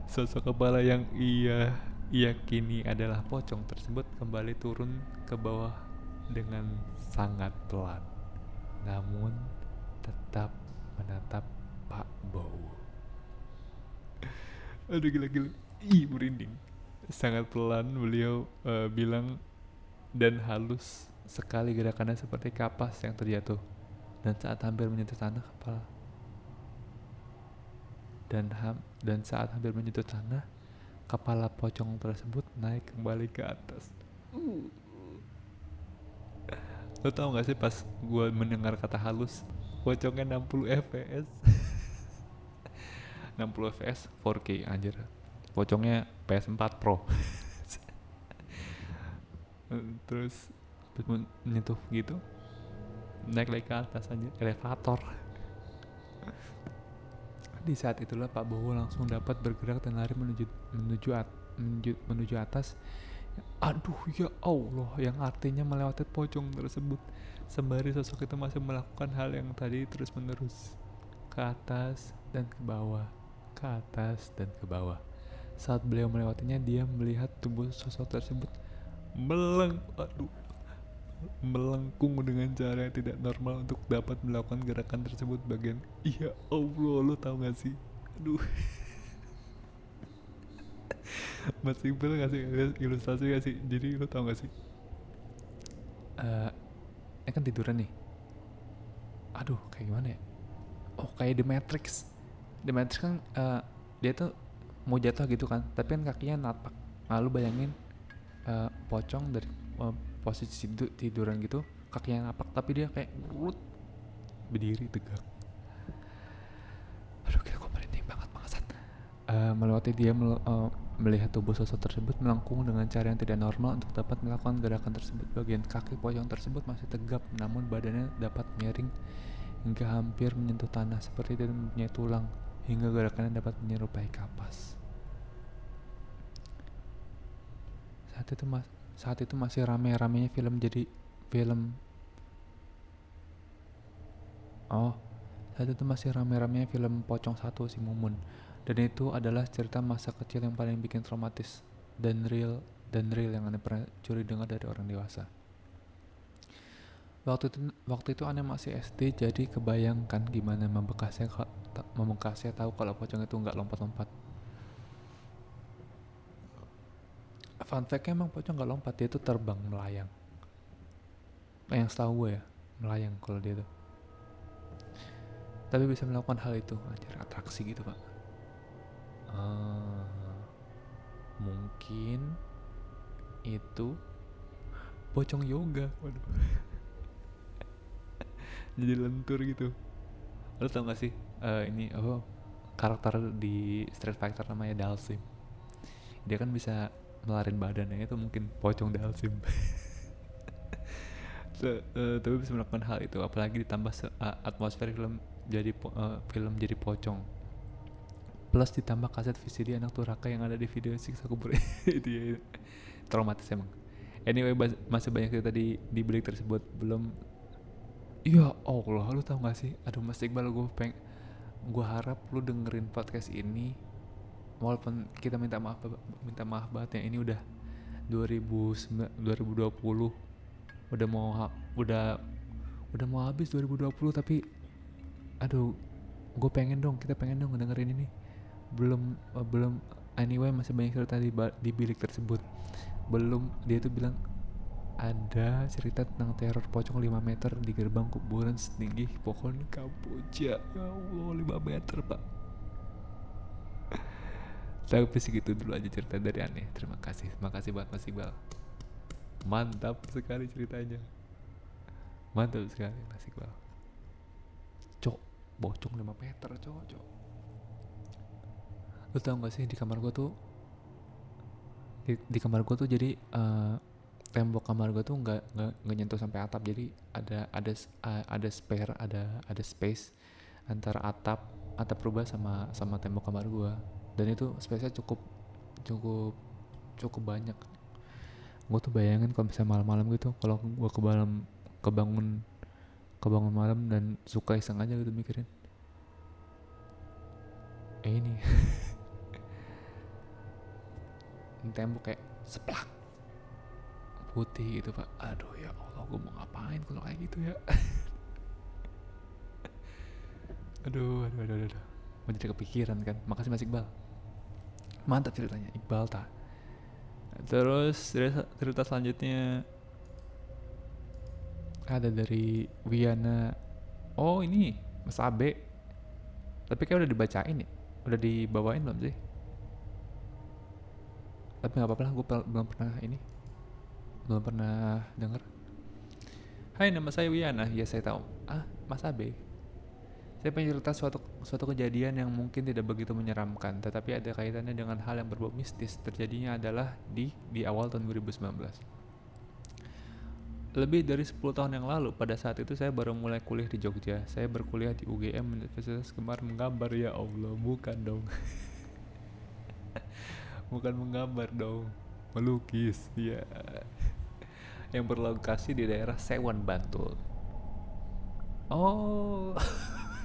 Sosok kepala yang ia yakini adalah pocong tersebut kembali turun ke bawah dengan sangat pelan. Namun tetap menatap Pak Bowo. Aduh gila-gila. Ih merinding. Sangat pelan beliau uh, bilang dan halus sekali gerakannya seperti kapas yang terjatuh. Dan saat hampir menyentuh tanah kepala dan ham, dan saat hampir menyentuh tanah, kepala pocong tersebut naik kembali ke atas. Uh. Lo tau gak sih pas gue mendengar kata halus, pocongnya 60 fps. 60 fps 4K anjir. Pocongnya PS4 Pro. Terus menyentuh gitu naik lagi ke atas aja elevator di saat itulah Pak Bowo langsung dapat bergerak dan lari menuju menuju at, menuju, menuju atas. Aduh ya Allah, yang artinya melewati pocong tersebut. Sembari sosok itu masih melakukan hal yang tadi terus menerus ke atas dan ke bawah, ke atas dan ke bawah. Saat beliau melewatinya, dia melihat tubuh sosok tersebut meleng, aduh, melengkung dengan cara yang tidak normal untuk dapat melakukan gerakan tersebut bagian iya Allah lo tau gak sih aduh Mas Iqbal ngasih ilustrasi gak sih? Jadi lo tau gak sih? Uh, kan tiduran nih. Aduh kayak gimana ya? Oh kayak The Matrix. The Matrix kan uh, dia tuh mau jatuh gitu kan tapi kan kakinya napak. Lalu bayangin uh, pocong dari uh, posisi tidur, tiduran gitu kakinya ngapak tapi dia kayak urut berdiri tegak. Aduh kayak gue merinding banget bangsat. Uh, melewati dia mel uh, melihat tubuh sosok tersebut melengkung dengan cara yang tidak normal untuk dapat melakukan gerakan tersebut. Bagian kaki pocong tersebut masih tegap namun badannya dapat miring hingga hampir menyentuh tanah seperti tidak mempunyai tulang hingga gerakannya dapat menyerupai kapas. Saat itu mas saat itu masih rame-ramenya film jadi film. Oh saat itu masih rame-ramenya film Pocong Satu si Mumun dan itu adalah cerita masa kecil yang paling bikin traumatis dan real dan real yang aneh pernah curi dengar dari orang dewasa. Waktu itu waktu itu aneh masih SD jadi kebayangkan gimana membekasnya membekasnya tahu kalau pocong itu nggak lompat-lompat. Fun fact emang pocong gak lompat dia tuh terbang melayang. Yang setahu gue ya melayang kalau dia tuh. Tapi bisa melakukan hal itu ajar atraksi gitu pak uh, mungkin itu pocong yoga. Waduh. Jadi lentur gitu. Lo tau gak sih uh, ini oh, karakter di Street Fighter namanya Dalsim? Dia kan bisa melarin badannya itu mungkin pocong dalsim. So, uh, tapi bisa melakukan hal itu apalagi ditambah uh, atmosfer film jadi uh, film jadi pocong plus ditambah kaset VCD anak turaka yang ada di video siksa kubur itu ya traumatis emang. Anyway masih banyak cerita di di break tersebut. Belum. Iya Allah lu tau gak sih? Aduh Mas Iqbal gue peng gue harap lu dengerin podcast ini. Walaupun kita minta maaf minta maaf banget ya ini udah 2009 2020 udah mau udah udah mau habis 2020 tapi aduh gue pengen dong kita pengen dong ngedengerin ini belum eh, belum anyway masih banyak cerita di, di bilik tersebut. Belum dia tuh bilang ada cerita tentang teror pocong 5 meter di gerbang kuburan setinggi pohon kamboja. Ya Allah 5 meter pak. Tapi segitu dulu aja cerita dari aneh terima kasih. Terima kasih buat Mas Iqbal. Mantap sekali ceritanya. Mantap sekali Mas Iqbal. Cok bocong 5 meter cok cok lu tau gak sih di kamar gua tuh di, di kamar gua tuh jadi eh, tembok kamar gua tuh nggak nggak nyentuh sampai atap. Jadi ada ada ada spare ada ada space antara atap atap rubah sama sama tembok kamar gua. Dan itu space-nya cukup cukup cukup banyak. Gue tuh bayangin kalau misalnya malam-malam gitu kalau gua ke malam kebangun kebangun malam dan suka iseng aja gitu mikirin. Eh ini Ini tembok kayak seplak. Putih gitu pak. Aduh ya Allah gue mau ngapain kalau kayak gitu ya? Aduh aduh aduh aduh, mau jadi kepikiran kan. Makasih mas Iqbal. Mantap ceritanya Iqbal tak terus cerita, cerita selanjutnya. Ada dari Wiana. Oh ini Mas Abe. Tapi kayak udah dibacain ya? Udah dibawain belum sih tapi nggak apa-apa lah gue belum pernah ini. Belum pernah denger. Hai nama saya Wiana. Ya saya tahu. Ah Mas Abe saya pengen cerita suatu suatu kejadian yang mungkin tidak begitu menyeramkan tetapi ada kaitannya dengan hal yang berbau mistis. Terjadinya adalah di di awal tahun 2019 lebih dari 10 tahun yang lalu, pada saat itu saya baru mulai kuliah di Jogja. Saya berkuliah di UGM Universitas Gemar Menggambar. Ya Allah, bukan dong. bukan menggambar dong, melukis. Ya. Yang berlokasi di daerah Sewan, Bantul. Oh.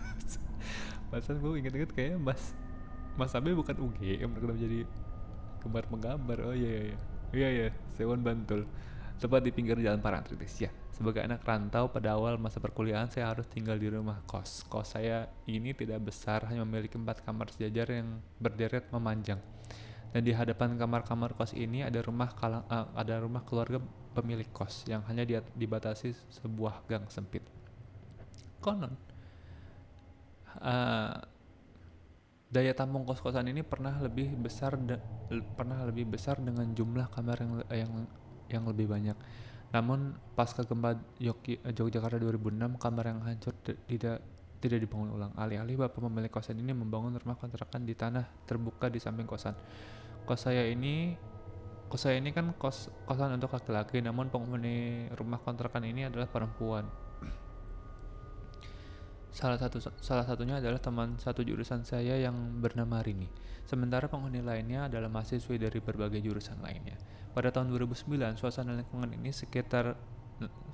Pasan gue inget-inget kayaknya Mas Mas Abe bukan UGM, kenapa jadi Gemar Menggambar? Oh iya iya iya. Iya iya, Sewan Bantul tepat di pinggir jalan Parangtritis. Ya, sebagai anak rantau pada awal masa perkuliahan saya harus tinggal di rumah kos. Kos saya ini tidak besar, hanya memiliki empat kamar sejajar yang berderet memanjang. Dan di hadapan kamar-kamar kos ini ada rumah kalang, eh, ada rumah keluarga pemilik kos yang hanya dia- dibatasi sebuah gang sempit. Konon, eh, daya tampung kos-kosan ini pernah lebih besar de- pernah lebih besar dengan jumlah kamar yang yang yang lebih banyak. Namun pasca gempa eh, Yogyakarta 2006 kamar yang hancur tidak tidak dibangun ulang. Alih-alih bapak pemilik kosan ini membangun rumah kontrakan di tanah terbuka di samping kosan. Kos saya ini kos saya ini kan kos kosan untuk laki-laki, namun penghuni rumah kontrakan ini adalah perempuan. Salah satu salah satunya adalah teman satu jurusan saya yang bernama Rini. Sementara penghuni lainnya adalah mahasiswi dari berbagai jurusan lainnya. Pada tahun 2009, suasana lingkungan ini sekitar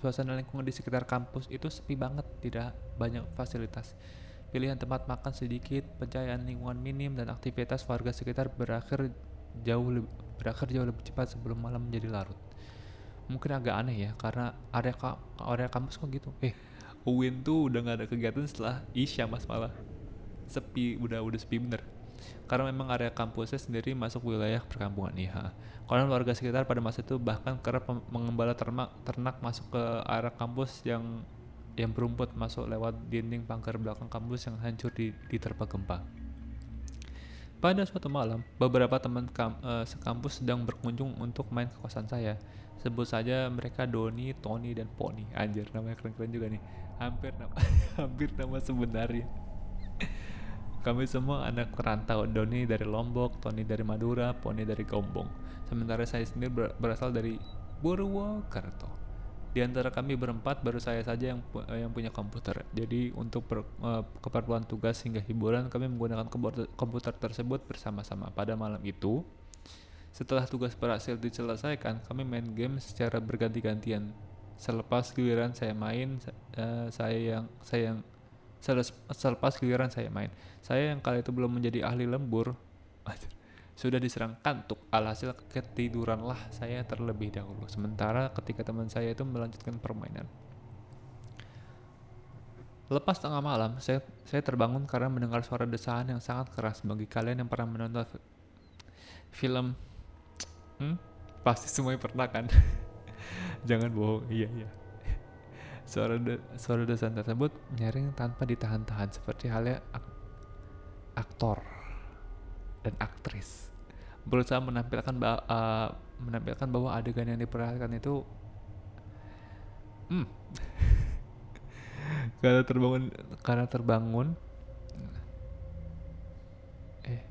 suasana lingkungan di sekitar kampus itu sepi banget, tidak banyak fasilitas. Pilihan tempat makan sedikit, pencahayaan lingkungan minim dan aktivitas warga sekitar berakhir jauh lebih, berakhir jauh lebih cepat sebelum malam menjadi larut. Mungkin agak aneh ya, karena area ka- area kampus kok gitu. Eh, UIN tuh udah nggak ada kegiatan setelah Isya mas malah. Sepi udah udah sepi bener. Karena memang area kampusnya sendiri masuk wilayah perkampungan iya konon warga sekitar pada masa itu bahkan kerap mengembala ternak ternak masuk ke area kampus yang yang berumput masuk lewat dinding pagar belakang kampus yang hancur di, diterpa gempa pada suatu malam, beberapa teman kam- eh, sekampus sedang berkunjung untuk main ke kosan saya. Sebut saja mereka Doni, Tony, dan Pony. Anjir, namanya keren-keren juga nih. Hampir nama, hampir nama sebenarnya. Kami semua anak perantau. Doni dari Lombok, Tony dari Madura, Pony dari Gombong. Sementara saya sendiri ber- berasal dari Purwokerto. Di antara kami berempat baru saya saja yang pu- yang punya komputer. Jadi untuk per- eh, keperluan tugas hingga hiburan kami menggunakan komputer, tersebut bersama-sama. Pada malam itu, setelah tugas berhasil diselesaikan, kami main game secara berganti-gantian. Selepas giliran saya main, eh, saya yang saya yang selepas giliran saya main, saya yang kali itu belum menjadi ahli lembur, sudah diserang kantuk. Alhasil ketiduranlah saya terlebih dahulu. Sementara ketika teman saya itu melanjutkan permainan. Lepas tengah malam, saya, saya terbangun karena mendengar suara desahan yang sangat keras. Bagi kalian yang pernah menonton fi- film, hmm? pasti semuanya pernah kan? Jangan bohong, iya iya. Suara de, suara desahan tersebut nyaring tanpa ditahan-tahan seperti halnya ak- aktor dan aktris. Berusaha menampilkan uh, menampilkan bahwa adegan yang diperhatikan itu hmm karena terbangun karena terbangun eh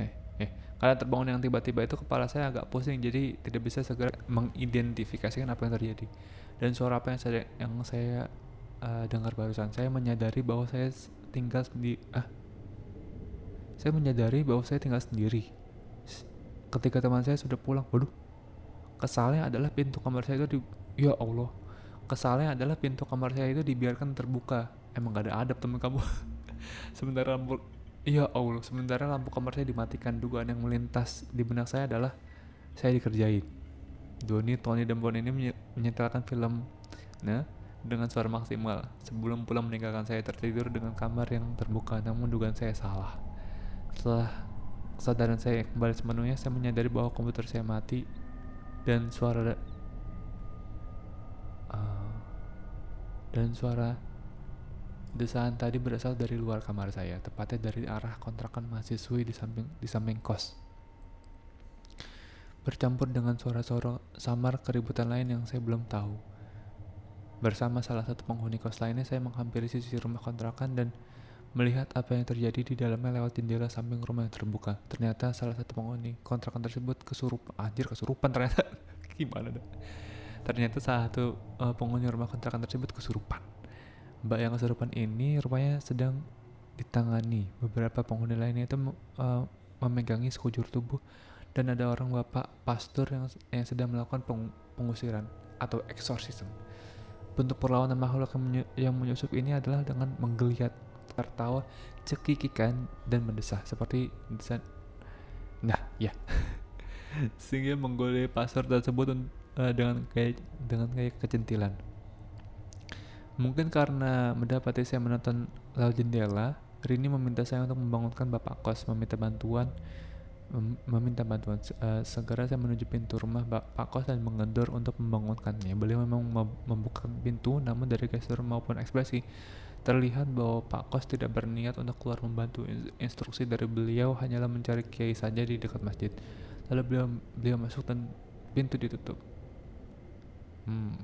eh eh karena terbangun yang tiba-tiba itu kepala saya agak pusing jadi tidak bisa segera mengidentifikasikan apa yang terjadi. Dan suara apa yang saya yang saya uh, dengar barusan saya menyadari bahwa saya tinggal di ah saya menyadari bahwa saya tinggal sendiri. Ketika teman saya sudah pulang, waduh, kesalnya adalah pintu kamar saya itu di, ya Allah, kesalnya adalah pintu kamar saya itu dibiarkan terbuka. Emang gak ada adab teman kamu. sementara lampu, ya Allah, sementara lampu kamar saya dimatikan. Dugaan yang melintas di benak saya adalah saya dikerjain. Doni, Tony, dan Bon ini menye- menyetelkan film, nah, dengan suara maksimal. Sebelum pulang meninggalkan saya tertidur dengan kamar yang terbuka, namun dugaan saya salah. Setelah kesadaran saya kembali sepenuhnya, saya menyadari bahwa komputer saya mati dan suara uh, dan suara desahan tadi berasal dari luar kamar saya, tepatnya dari arah kontrakan mahasiswi di samping di samping kos. Bercampur dengan suara-suara samar keributan lain yang saya belum tahu. Bersama salah satu penghuni kos lainnya, saya menghampiri sisi rumah kontrakan dan melihat apa yang terjadi di dalamnya lewat jendela samping rumah yang terbuka. Ternyata salah satu penghuni kontrakan tersebut kesurupan. Anjir, kesurupan ternyata. Gimana dah? Ternyata salah satu eh, penghuni rumah kontrakan tersebut kesurupan. Mbak yang kesurupan ini rupanya sedang ditangani. Beberapa penghuni lainnya itu eh, memegangi sekujur tubuh dan ada orang bapak pastor yang yang sedang melakukan peng- pengusiran atau exorcism. Bentuk perlawanan makhluk yang menyusup ini adalah dengan menggeliat, tertawa, cekikikan, dan mendesah seperti desain. Nah, ya. Sehingga menggoleh pastor tersebut eh, dengan kayak dengan kayak kecentilan. Mungkin karena mendapati saya menonton lewat jendela, Rini meminta saya untuk membangunkan bapak kos, meminta bantuan, mem- meminta bantuan. Eh, segera saya menuju pintu rumah bapak kos dan mengendor untuk membangunkannya. Beliau memang mem- membuka pintu, namun dari gestur maupun ekspresi terlihat bahwa Pak Kos tidak berniat untuk keluar membantu. In- Instruksi dari beliau hanyalah mencari kiai saja di dekat masjid. Lalu beliau beliau masuk dan pintu ditutup. Hmm,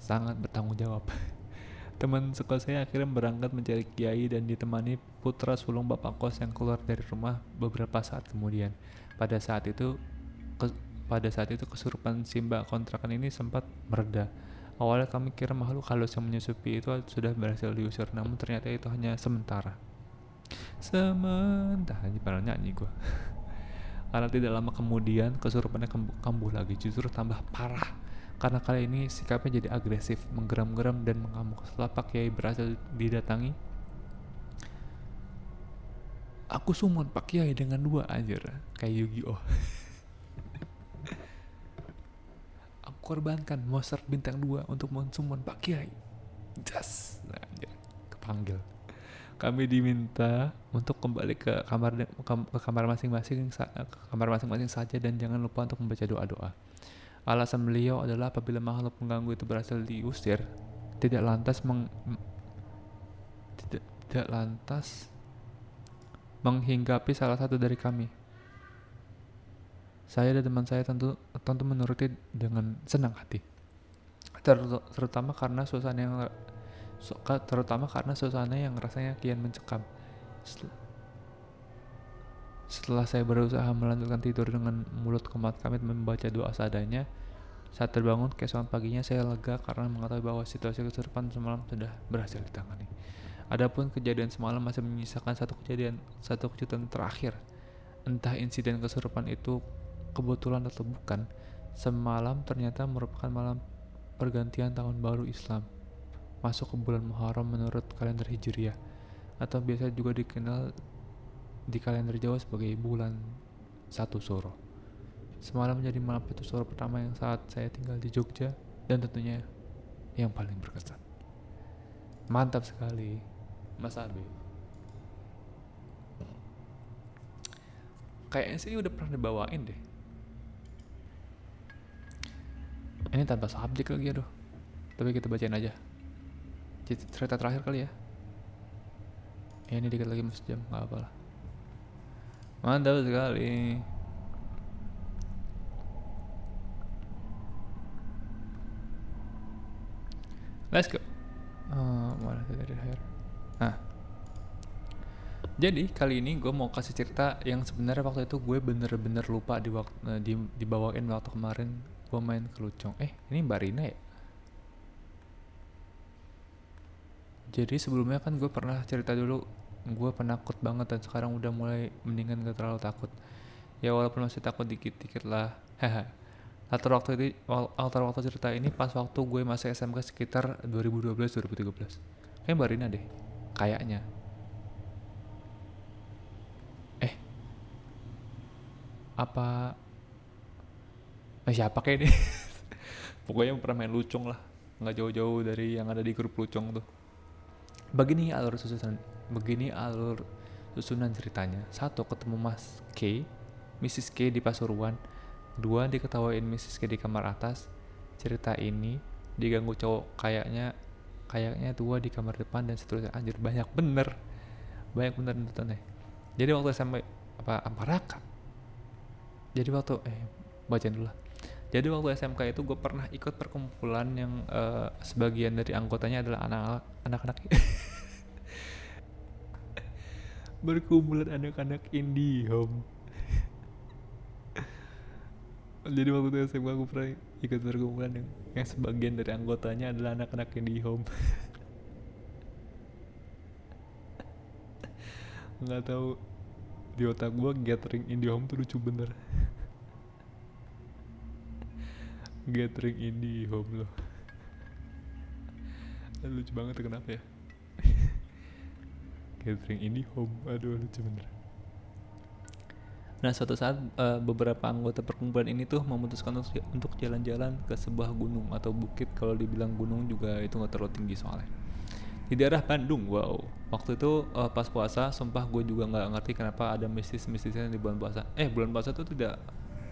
sangat bertanggung jawab. Teman sekolah saya akhirnya berangkat mencari kiai dan ditemani putra sulung bapak kos yang keluar dari rumah beberapa saat kemudian. Pada saat itu, ke- pada saat itu kesurupan Simba kontrakan ini sempat mereda. Awalnya kami kira makhluk halus yang menyusupi itu sudah berhasil diusir, namun ternyata itu hanya sementara. Sementara, padahal nyanyi gua. Karena tidak lama kemudian kesurupannya kambuh, lagi, justru tambah parah. Karena kali ini sikapnya jadi agresif, menggeram-geram dan mengamuk. Setelah Pak Kiai berhasil didatangi, aku summon Pak Kiai dengan dua anjir, kayak Yu-Gi-Oh. korbankan monster bintang dua untuk mensummon Pak Kiai. Jas, nah, anjir, kepanggil. Kami diminta untuk kembali ke kamar ke kamar masing-masing ke kamar masing-masing saja dan jangan lupa untuk membaca doa-doa. Alasan beliau adalah apabila makhluk pengganggu itu berhasil diusir, tidak lantas meng, tidak, tidak lantas menghinggapi salah satu dari kami. Saya dan teman saya tentu tentu menuruti dengan senang hati. Ter- terutama karena suasana yang terutama karena suasana yang rasanya kian mencekam. Setelah saya berusaha melanjutkan tidur dengan mulut kemat kamit membaca doa seadanya, Saat terbangun keesokan paginya saya lega karena mengetahui bahwa situasi kesurupan semalam sudah berhasil ditangani. Adapun kejadian semalam masih menyisakan satu kejadian, satu kejutan terakhir. Entah insiden kesurupan itu kebetulan atau bukan, semalam ternyata merupakan malam pergantian tahun baru Islam. Masuk ke bulan Muharram menurut kalender Hijriah atau biasa juga dikenal di kalender Jawa sebagai bulan satu Suro. Semalam menjadi malam satu Suro pertama yang saat saya tinggal di Jogja dan tentunya yang paling berkesan. Mantap sekali, Mas Abi. Kayaknya sih udah pernah dibawain deh. Ini tanpa subjek lagi aduh. Tapi kita bacain aja. Cerita terakhir kali ya. Ya ini dikit lagi masuk jam, nggak apa-apa lah. Mantap sekali. Let's go. Uh, mana dari akhir? Nah, jadi kali ini gue mau kasih cerita yang sebenarnya waktu itu gue bener-bener lupa di waktu di, dibawain waktu kemarin gue main ke Lucong. Eh, ini Mbak Rina ya? Jadi sebelumnya kan gue pernah cerita dulu gue penakut banget dan sekarang udah mulai mendingan gak terlalu takut. Ya walaupun masih takut dikit-dikit lah. Haha. Latar waktu itu latar waktu cerita ini pas waktu gue masih SMK sekitar 2012 2013. Kayak Mbak Rina deh. Kayaknya. Eh. Apa eh, siapa kayak deh. Pokoknya pernah main lucung lah. Nggak jauh-jauh dari yang ada di grup lucung tuh. Begini alur susunan begini alur susunan ceritanya. Satu ketemu Mas K, Mrs K di Pasuruan Dua, diketawain Mrs. K di kamar atas. Cerita ini diganggu cowok kayaknya kayaknya dua di kamar depan dan seterusnya anjir banyak bener banyak bener nontonnya jadi waktu sampai apa apa raka jadi waktu eh bacain dulu lah jadi waktu SMK itu gue pernah ikut perkumpulan yang uh, sebagian dari anggotanya adalah anak anak-anak berkumpulan anak-anak indie home jadi waktu itu SMA aku pernah ikut perkumpulan yang, yang sebagian dari anggotanya adalah anak-anak di home nggak tahu di otak gua gathering indie home tuh lucu bener gathering indie home loh lucu banget tuh kenapa ya gathering indie home aduh lucu bener Nah, suatu saat uh, beberapa anggota perkumpulan ini tuh memutuskan untuk jalan-jalan ke sebuah gunung atau bukit. Kalau dibilang gunung juga itu nggak terlalu tinggi soalnya. Di daerah Bandung, wow. Waktu itu uh, pas puasa, sumpah gue juga nggak ngerti kenapa ada mistis-mistisnya di bulan puasa. Eh, bulan puasa tuh tidak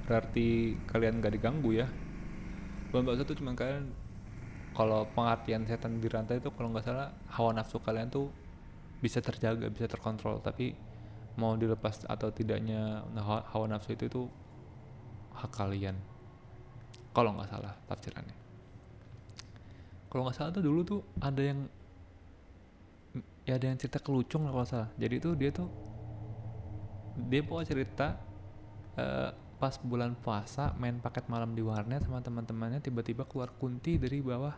berarti kalian gak diganggu ya. Bulan puasa tuh cuma kalian kalau pengertian setan di rantai itu kalau nggak salah hawa nafsu kalian tuh bisa terjaga, bisa terkontrol. Tapi mau dilepas atau tidaknya hawa, hawa nafsu itu itu hak kalian. Kalau nggak salah tafsirannya. Kalau nggak salah tuh dulu tuh ada yang ya ada yang cerita kelucung kalau salah. Jadi tuh dia tuh dia bawa cerita uh, pas bulan puasa main paket malam di warnet sama teman-temannya tiba-tiba keluar kunti dari bawah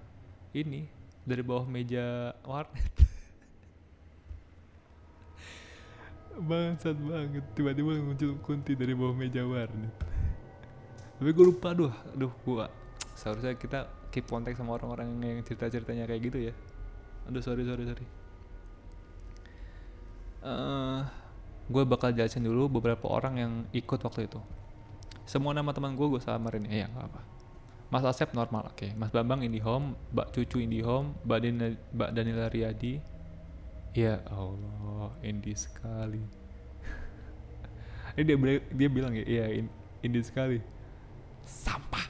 ini dari bawah meja warnet. Bangsat banget tiba-tiba muncul kunti dari bawah meja warnet. Tapi gue lupa aduh aduh gue seharusnya kita keep kontak sama orang-orang yang cerita-ceritanya kayak gitu ya. Aduh sorry sorry sorry. Uh, gue bakal jelasin dulu beberapa orang yang ikut waktu itu semua nama teman gue gue samarin ya nggak apa Mas Asep normal oke okay. Mas Bambang home Mbak Cucu home Mbak, Dina, Mbak Danila Riyadi Ya Allah, indie sekali. Ini dia dia bilang ya, iya indie sekali. Sampah.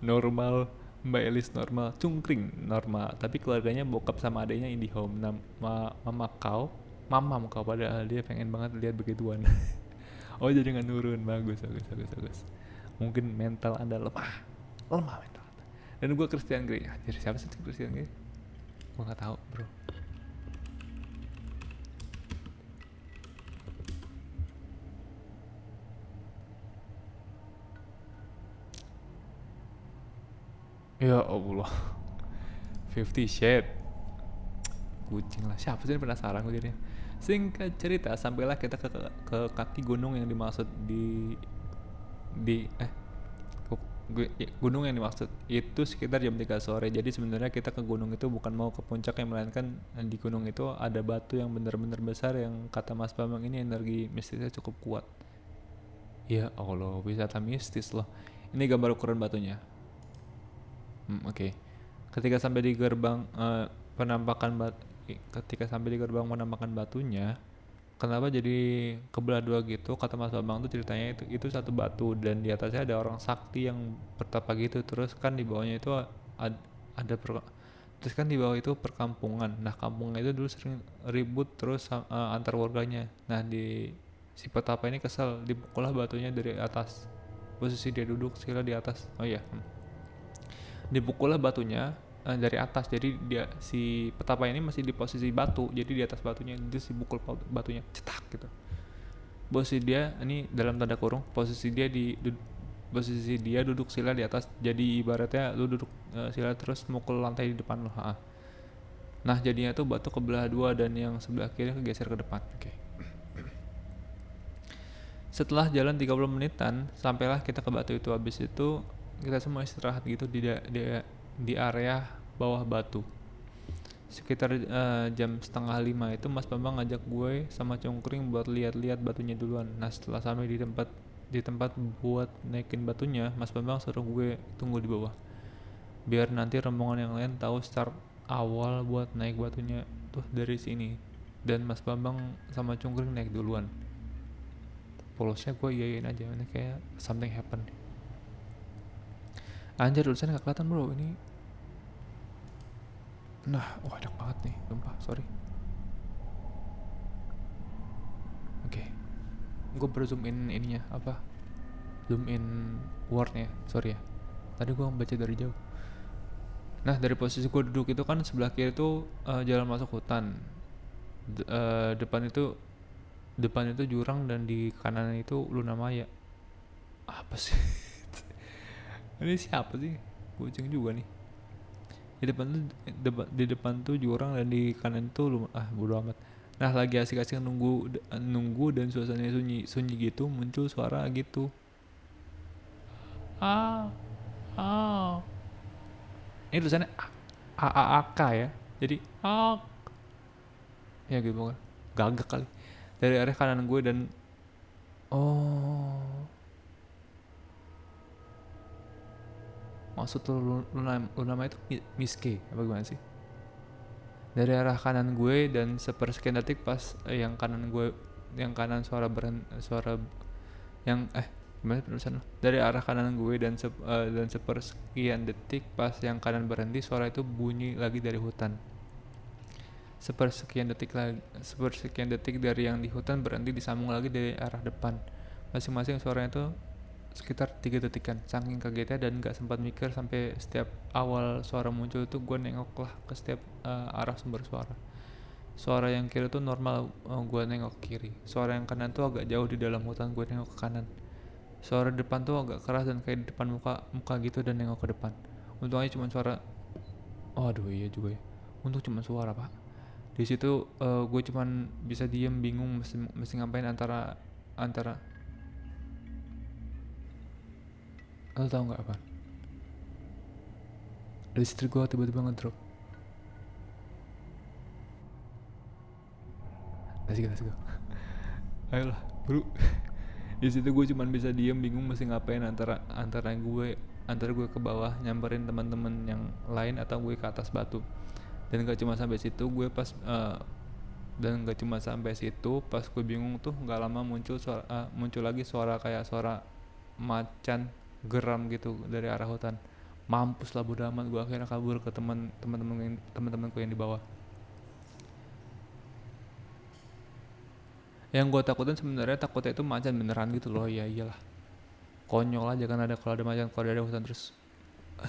Normal, Mbak Elis normal, cungkring normal. Tapi keluarganya bokap sama adanya indie home. Nama mama kau, mama kau padahal dia pengen banget lihat begituan. oh jadi nggak nurun, bagus, bagus, bagus, bagus. Mungkin mental anda lemah, lemah mental. Dan gue Christian Grey. Jadi siapa sih Christian Grey? Gue nggak tahu bro. ya Allah 50 Shade kucing lah siapa sih penasaran gue jadinya singkat cerita sampailah kita ke, ke kaki gunung yang dimaksud di di eh gu- gunung yang dimaksud itu sekitar jam 3 sore. Jadi sebenarnya kita ke gunung itu bukan mau ke puncak yang melainkan di gunung itu ada batu yang benar-benar besar yang kata Mas Bambang ini energi mistisnya cukup kuat. Ya Allah wisata mistis loh. Ini gambar ukuran batunya. Hmm, oke. Okay. ketika sampai di gerbang uh, penampakan bat ketika sampai di gerbang penampakan batunya kenapa jadi kebelah dua gitu? Kata Mas Bambang tuh ceritanya itu itu satu batu dan di atasnya ada orang sakti yang bertapa gitu. Terus kan di bawahnya itu ad, ada per, terus kan di bawah itu perkampungan. Nah kampungnya itu dulu sering ribut terus uh, antar warganya. Nah di si petapa ini kesel dipukullah batunya dari atas. Posisi dia duduk sila di atas. Oh iya hmm. dipukullah batunya uh, dari atas. Jadi dia si petapa ini masih di posisi batu. Jadi di atas batunya itu si pukul batunya cetak gitu. Posisi dia ini dalam tanda kurung posisi dia di posisi dia duduk sila di atas. Jadi ibaratnya lu duduk uh, sila terus mukul lantai di depan lo nah jadinya tuh batu kebelah dua dan yang sebelah kiri kegeser ke depan. Oke. Okay. setelah jalan 30 menitan sampailah kita ke batu itu. Habis itu kita semua istirahat gitu di di, di area bawah batu sekitar uh, jam setengah lima itu Mas Bambang ngajak gue sama Congkring buat lihat-lihat batunya duluan. Nah setelah sampai di tempat di tempat buat naikin batunya, Mas Bambang suruh gue tunggu di bawah. Biar nanti rombongan yang lain tahu start awal buat naik batunya tuh dari sini. Dan Mas Bambang sama Congkring naik duluan polosnya gue iyain aja ini kayak something happen anjir tulisannya gak kelihatan bro ini nah wah enak banget nih sumpah sorry. Oke okay. gue berzoom in ininya apa? Zoom in wordnya sorry ya. Tadi gue baca dari jauh. Nah dari posisi gue duduk itu kan sebelah kiri itu uh, jalan masuk hutan. D uh, depan itu depan itu jurang dan di kanan itu Luna Maya. Apa sih? Ini siapa sih? Kucing juga nih di depan tuh depan, di depan tuh jurang dan di kanan tuh lu ah bodo amat. Nah lagi asik-asik nunggu nunggu dan suasananya sunyi sunyi gitu muncul suara gitu. Ah ah ini tulisannya a a a k ya. Jadi ah ya gitu kan gagak kali. Dari arah kanan gue dan oh maksud lu Luna, Luna itu miske apa gimana sih? Dari arah kanan gue dan sepersekian detik pas eh, yang kanan gue yang kanan suara beren suara yang eh gimana penulisan dari arah kanan gue dan se, uh, dan sepersekian detik pas yang kanan berhenti suara itu bunyi lagi dari hutan. Sepersekian detik lagi sepersekian detik dari yang di hutan berhenti disambung lagi dari arah depan. Masing-masing suaranya itu sekitar tiga detikan. Saking kagetnya dan gak sempat mikir sampai setiap awal suara muncul itu gue nengok lah ke setiap uh, arah sumber suara. Suara yang kiri tuh normal uh, eh, gue nengok kiri. Suara yang kanan tuh agak jauh di dalam hutan gue nengok ke kanan. Suara depan tuh agak keras dan kayak di depan muka muka gitu dan nengok ke depan. Untungnya cuma suara oh aduh iya juga ya. Untuk cuma suara pak. Di situ uh, eh, gue cuman bisa diem bingung mesti, mesti ngapain antara antara lo tau nggak apa? Listrik gue tiba-tiba ngedrop. Let's go let's go. Ayolah bro. Di situ gue cuman bisa diem bingung mesti ngapain antara antara gue antara gue ke bawah nyamperin teman-teman yang lain atau gue ke atas batu. Dan gak cuma sampai situ gue pas uh, dan gak cuma sampai situ pas gue bingung tuh nggak lama muncul suara uh, muncul lagi suara kayak suara macan geram gitu dari arah hutan. Mampus lah bodo amat gue akhirnya kabur ke teman teman-teman teman-temanku yang di bawah. Yang gue takutin sebenarnya takutnya itu macan beneran gitu loh ya iyalah. Konyol aja kan ada kalau ada macan kalau ada hutan terus.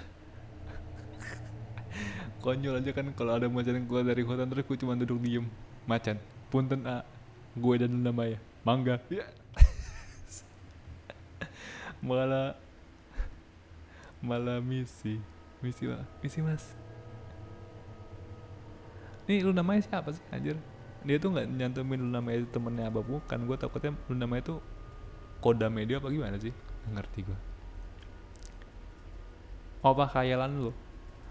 Konyol aja kan kalau ada macan yang keluar dari hutan terus gue cuma duduk diem. Macan punten a gue dan Luna Maya. Mangga. Ya. malah malah misi. Misi mas misi mas. Nih lu namanya siapa sih anjir? Dia tuh nggak nyantumin lu namanya temennya apa bukan. Gue takutnya lu namanya itu koda media apa gimana sih? Ngerti gue apa khayalan lu.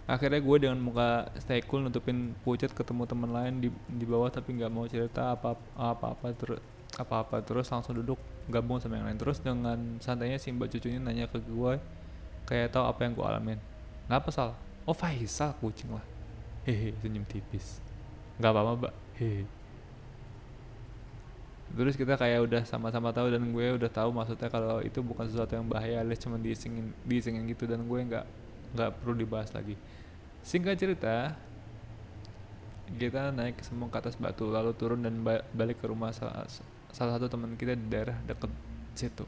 Akhirnya gue dengan muka stay cool nutupin pucat ketemu teman lain di di bawah tapi nggak mau cerita apa apa apa terus apa apa terus langsung duduk gabung sama yang lain. Terus dengan santainya si mbak cucunya nanya ke gue kayak tahu apa yang gue alamin. Ngapa salah oh Faisal kucing lah. Hehe senyum tipis. Nggak apa-apa mbak. Hehe. Terus kita kayak udah sama-sama tahu dan gue udah tahu maksudnya kalau itu bukan sesuatu yang bahaya alias cuma diisengin diisengin gitu dan gue nggak nggak perlu dibahas lagi. Singkat cerita kita naik semua ke atas batu lalu turun dan ba balik ke rumah salah, salah satu teman kita di daerah deket situ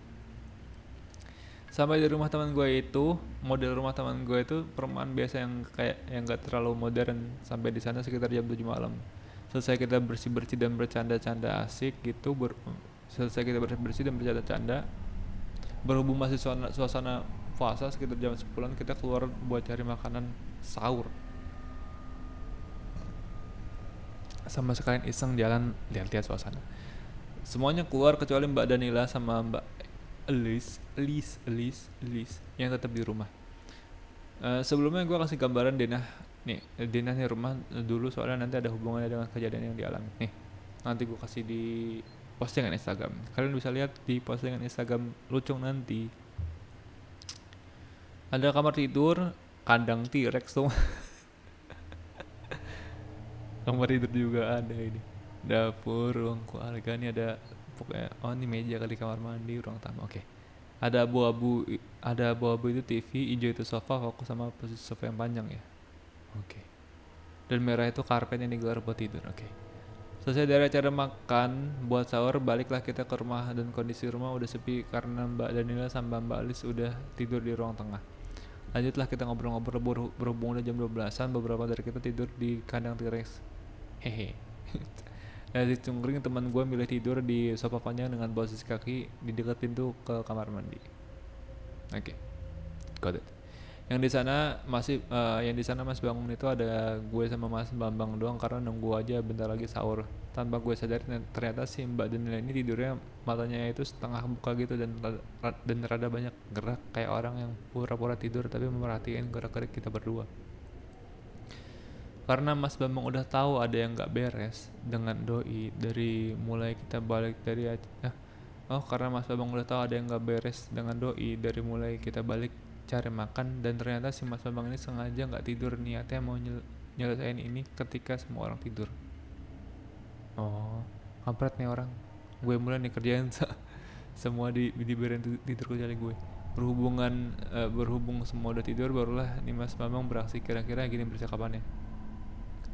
sampai di rumah teman gue itu model rumah teman gue itu perumahan biasa yang kayak yang gak terlalu modern. Sampai di sana sekitar jam 7 malam. Selesai kita bersih bersih dan bercanda-canda asik gitu ber, selesai kita bersih bersih dan bercanda-canda berhubung masih suasana, suasana puasa sekitar jam 10 kita keluar buat cari makanan sahur. Sama sekalian iseng jalan lihat-lihat suasana. Semuanya keluar kecuali Mbak Danila sama Mbak Elis Elis Elis Elis yang tetap di rumah. Uh, sebelumnya gue kasih gambaran Denah nih Dina nih rumah dulu soalnya nanti ada hubungannya dengan kejadian yang dialami. Nih nanti gue kasih di postingan Instagram. Kalian bisa lihat di postingan Instagram lucung nanti. Ada kamar tidur kandang T-Rex tuh kamar tidur juga ada ini. Dapur ruang keluarga ini ada pokoknya oh ini meja kali kamar mandi ruang tamu oke okay. ada abu-abu ada abu-abu itu TV hijau itu sofa fokus sama posisi sofa yang panjang ya Oke. Okay. Dan merah itu karpet yang digelar buat tidur. Oke. Okay. Selesai dari acara makan, buat sahur, baliklah kita ke rumah dan kondisi rumah udah sepi karena Mbak Danila sama Mbak Alis udah tidur di ruang tengah. Lanjutlah kita ngobrol-ngobrol berhubung udah jam 12-an, beberapa dari kita tidur di kandang T-Rex. Hehe. Dari cungkring teman gue milih tidur di sofa panjang dengan posisi kaki di dekat pintu ke kamar mandi. Oke. Okay. Got it yang di sana masih uh, yang di sana Mas bangun itu ada gue sama Mas Bambang doang karena nunggu aja bentar lagi sahur tanpa gue sadar ternyata si Mbak Danila ini tidurnya matanya itu setengah buka gitu dan dan rada banyak gerak kayak orang yang pura-pura tidur tapi memerhatiin gerak-gerik kita berdua karena Mas Bambang udah tahu ada yang nggak beres dengan doi dari mulai kita balik dari eh, oh karena Mas Bambang udah tahu ada yang nggak beres dengan doi dari mulai kita balik cari makan dan ternyata si Mas Bambang ini sengaja nggak tidur niatnya mau nyel nyelesain ini ketika semua orang tidur. Oh. Kampret nih orang. Gue mulai nih kerjaan semua di diberiin tidur kecuali gue. Berhubungan uh, berhubung semua udah tidur barulah nih Mas Bambang beraksi kira-kira gini percakapannya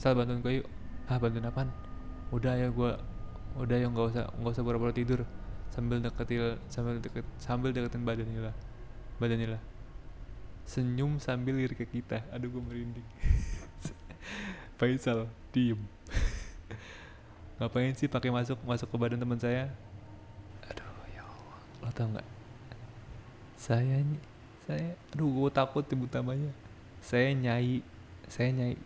sal bantuin gue yuk. Ah bantuin apaan? Udah ya gue udah ya nggak usah nggak usah pura-pura tidur. Sambil deketin sambil deket sambil deketin badannya lah badannya lah. Senyum sambil lirik ke kita. Aduh gue merinding. Faisal diem. Ngapain sih pakai masuk masuk ke badan teman saya? Aduh ya Allah. Lo tau nggak? Saya saya aduh gue takut ibu tamanya saya nyai saya nyai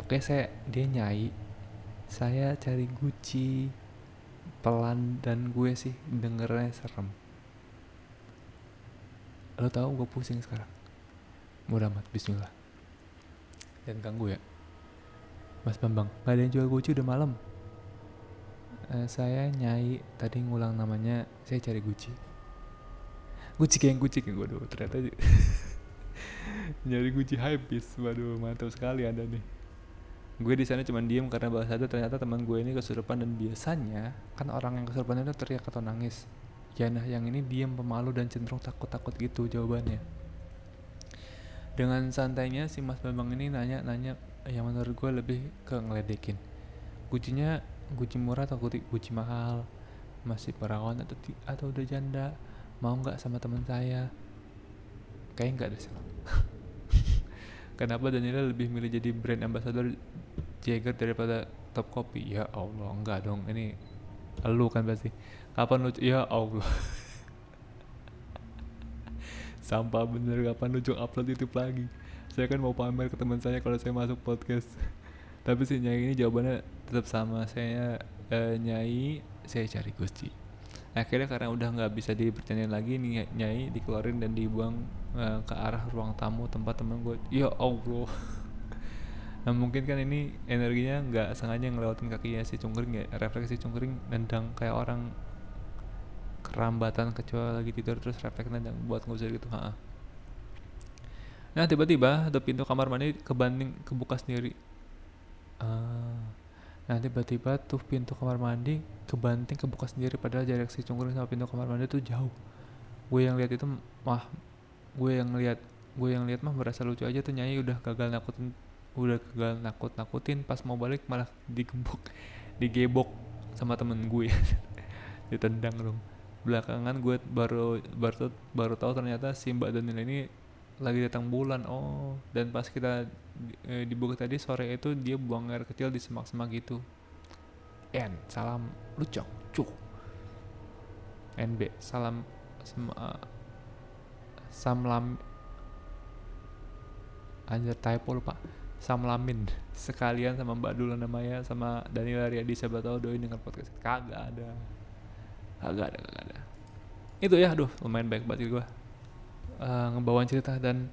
pokoknya saya dia nyai. Saya cari Gucci pelan dan gue sih dengernya serem. Lo tau gue pusing sekarang? Mudah amat bismillah. Dan ganggu ya. Mas bambang gak ada yang jual guci udah malam. Uh, saya nyai tadi ngulang namanya saya cari guci guci kayak guci kayak gue dulu ternyata nyari guci habis. Waduh mantap sekali anda nih gue di sana cuma diem karena bahasa itu ternyata teman gue ini kesurupan dan biasanya kan orang yang kesurupan itu teriak atau nangis. Ya nah yang ini diam pemalu dan cenderung takut-takut gitu jawabannya. Dengan santainya si Mas Bambang ini nanya-nanya yang menurut gue lebih ke ngeledekin. Gucinya guci murah atau guci, mahal? Masih perawan atau atau udah janda? Mau nggak sama teman saya? Kayak nggak ada sih kenapa Daniela lebih milih jadi brand ambassador Jagger daripada top kopi? Ya Allah enggak dong. Ini lu kan pasti kapan lu ya Allah. Sampah bener kapan Lucong upload YouTube lagi? Saya kan mau pamer ke teman saya kalau saya masuk podcast. Tapi si Nyai ini jawabannya tetap sama. Saya uh, Nyai saya cari Gusti. Akhirnya karena udah nggak bisa dipercandain lagi nih Nyai dikeluarin dan dibuang uh, ke arah ruang tamu tempat teman gue ya Allah nah mungkin kan ini energinya nggak sengaja ngelewatin kakinya si cungkring ya refleksi cungkring nendang kayak orang kerambatan kecuali lagi tidur terus refleks nendang buat ngusir gitu ha nah tiba-tiba ada pintu kamar mandi kebanting kebuka sendiri. Uh, nah tiba-tiba tuh pintu kamar mandi kebanting kebuka sendiri padahal jarak si cungkring sama pintu kamar mandi tuh jauh. Gue yang lihat itu mah gue yang lihat gue yang lihat mah merasa lucu aja tuh nyanyi udah gagal nakutin udah gagal nakut nakutin pas mau balik malah digembok digebok sama temen gue. Ditendang dong. Belakangan gue baru baru baru tahu ternyata si mbak Daniel ini lagi datang bulan. Oh dan pas kita e, di bukit tadi sore itu dia buang air kecil di semak-semak gitu N salam lucok cuk. NB salam sem, uh, samlam. Anjir typo lupa Sam Lamin. Sekalian sama Mbak Dula namanya sama Daniel Ariadi siapa tahu doi dengan podcast kagak ada. Kagak ada kagak ada. Itu ya aduh lumayan baik banget gue uh, ngebawain cerita dan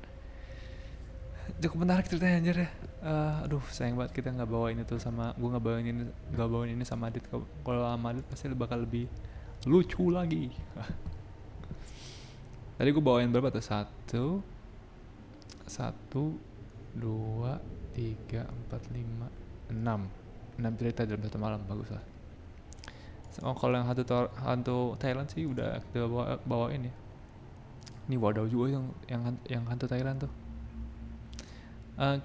cukup menarik ceritanya anjir ya. Uh, aduh sayang banget kita nggak bawa ini tuh sama gue nggak bawain ini nggak bawain ini sama Adit. Kalau sama Adit pasti bakal lebih lucu lagi. Tadi gue bawain berapa tuh? Satu satu dua tiga empat lima enam. Enam cerita dalam satu malam bagus lah. Oh kalau yang hantu hantu Thailand sih udah kita bawa bawain ya. Ini wadaw juga yang yang yang hantu Thailand tuh. Uh,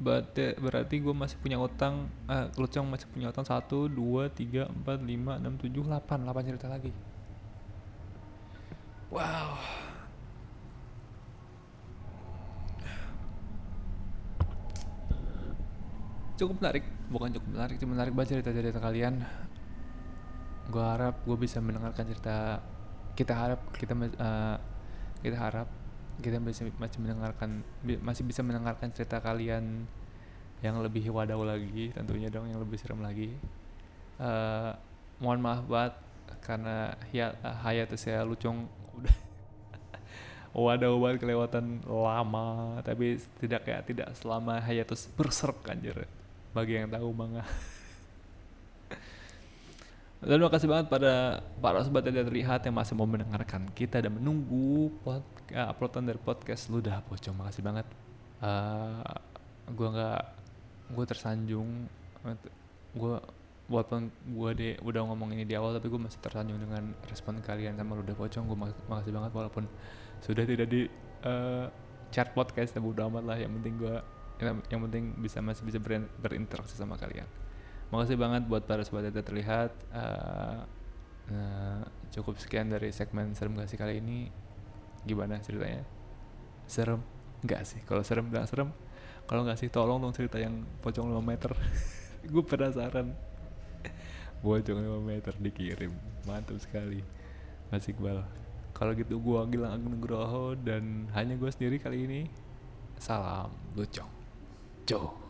berarti berarti gue masih punya utang uh, Lucong masih punya utang satu dua tiga empat lima enam tujuh delapan delapan cerita lagi. Wow cukup menarik. Bukan cukup menarik cuma menarik baca cerita-cerita kalian. Gue harap gue bisa mendengarkan cerita kita harap kita uh, kita harap kita masih masih mendengarkan masih bisa mendengarkan cerita kalian yang lebih wadaw lagi tentunya dong yang lebih serem lagi. Uh, mohon maaf banget karena ya hayat saya lucung. Udah. Wadaw banget kelewatan lama tapi tidak kayak tidak selama hayatus berserk anjir bagi yang tahu manga dan terima kasih banget pada para sobat yang terlihat yang masih mau mendengarkan kita dan menunggu pod, uh, uploadan dari podcast Ludah Pocong. Makasih banget. Uh, gue nggak, gue tersanjung. Gue walaupun gue deh udah ngomong ini di awal tapi gue masih tersanjung dengan respon kalian sama Ludah Pocong. Gue mak makasih banget walaupun sudah tidak di uh, chart podcast tapi udah amat lah. Yang penting gue yang, penting bisa masih bisa ber berinteraksi sama kalian. Makasih banget buat para sobat yang terlihat. Uh, uh, cukup sekian dari segmen serem gak sih kali ini. Gimana ceritanya? Serem nggak sih? Kalau serem nggak serem kalau nggak sih tolong dong cerita yang pocong 5 meter. Gue penasaran. Pocong 5 meter dikirim. Mantap sekali. Masih bal kalau gitu gue Gilang Agung Nugroho dan hanya gue sendiri kali ini. Salam lucong yo.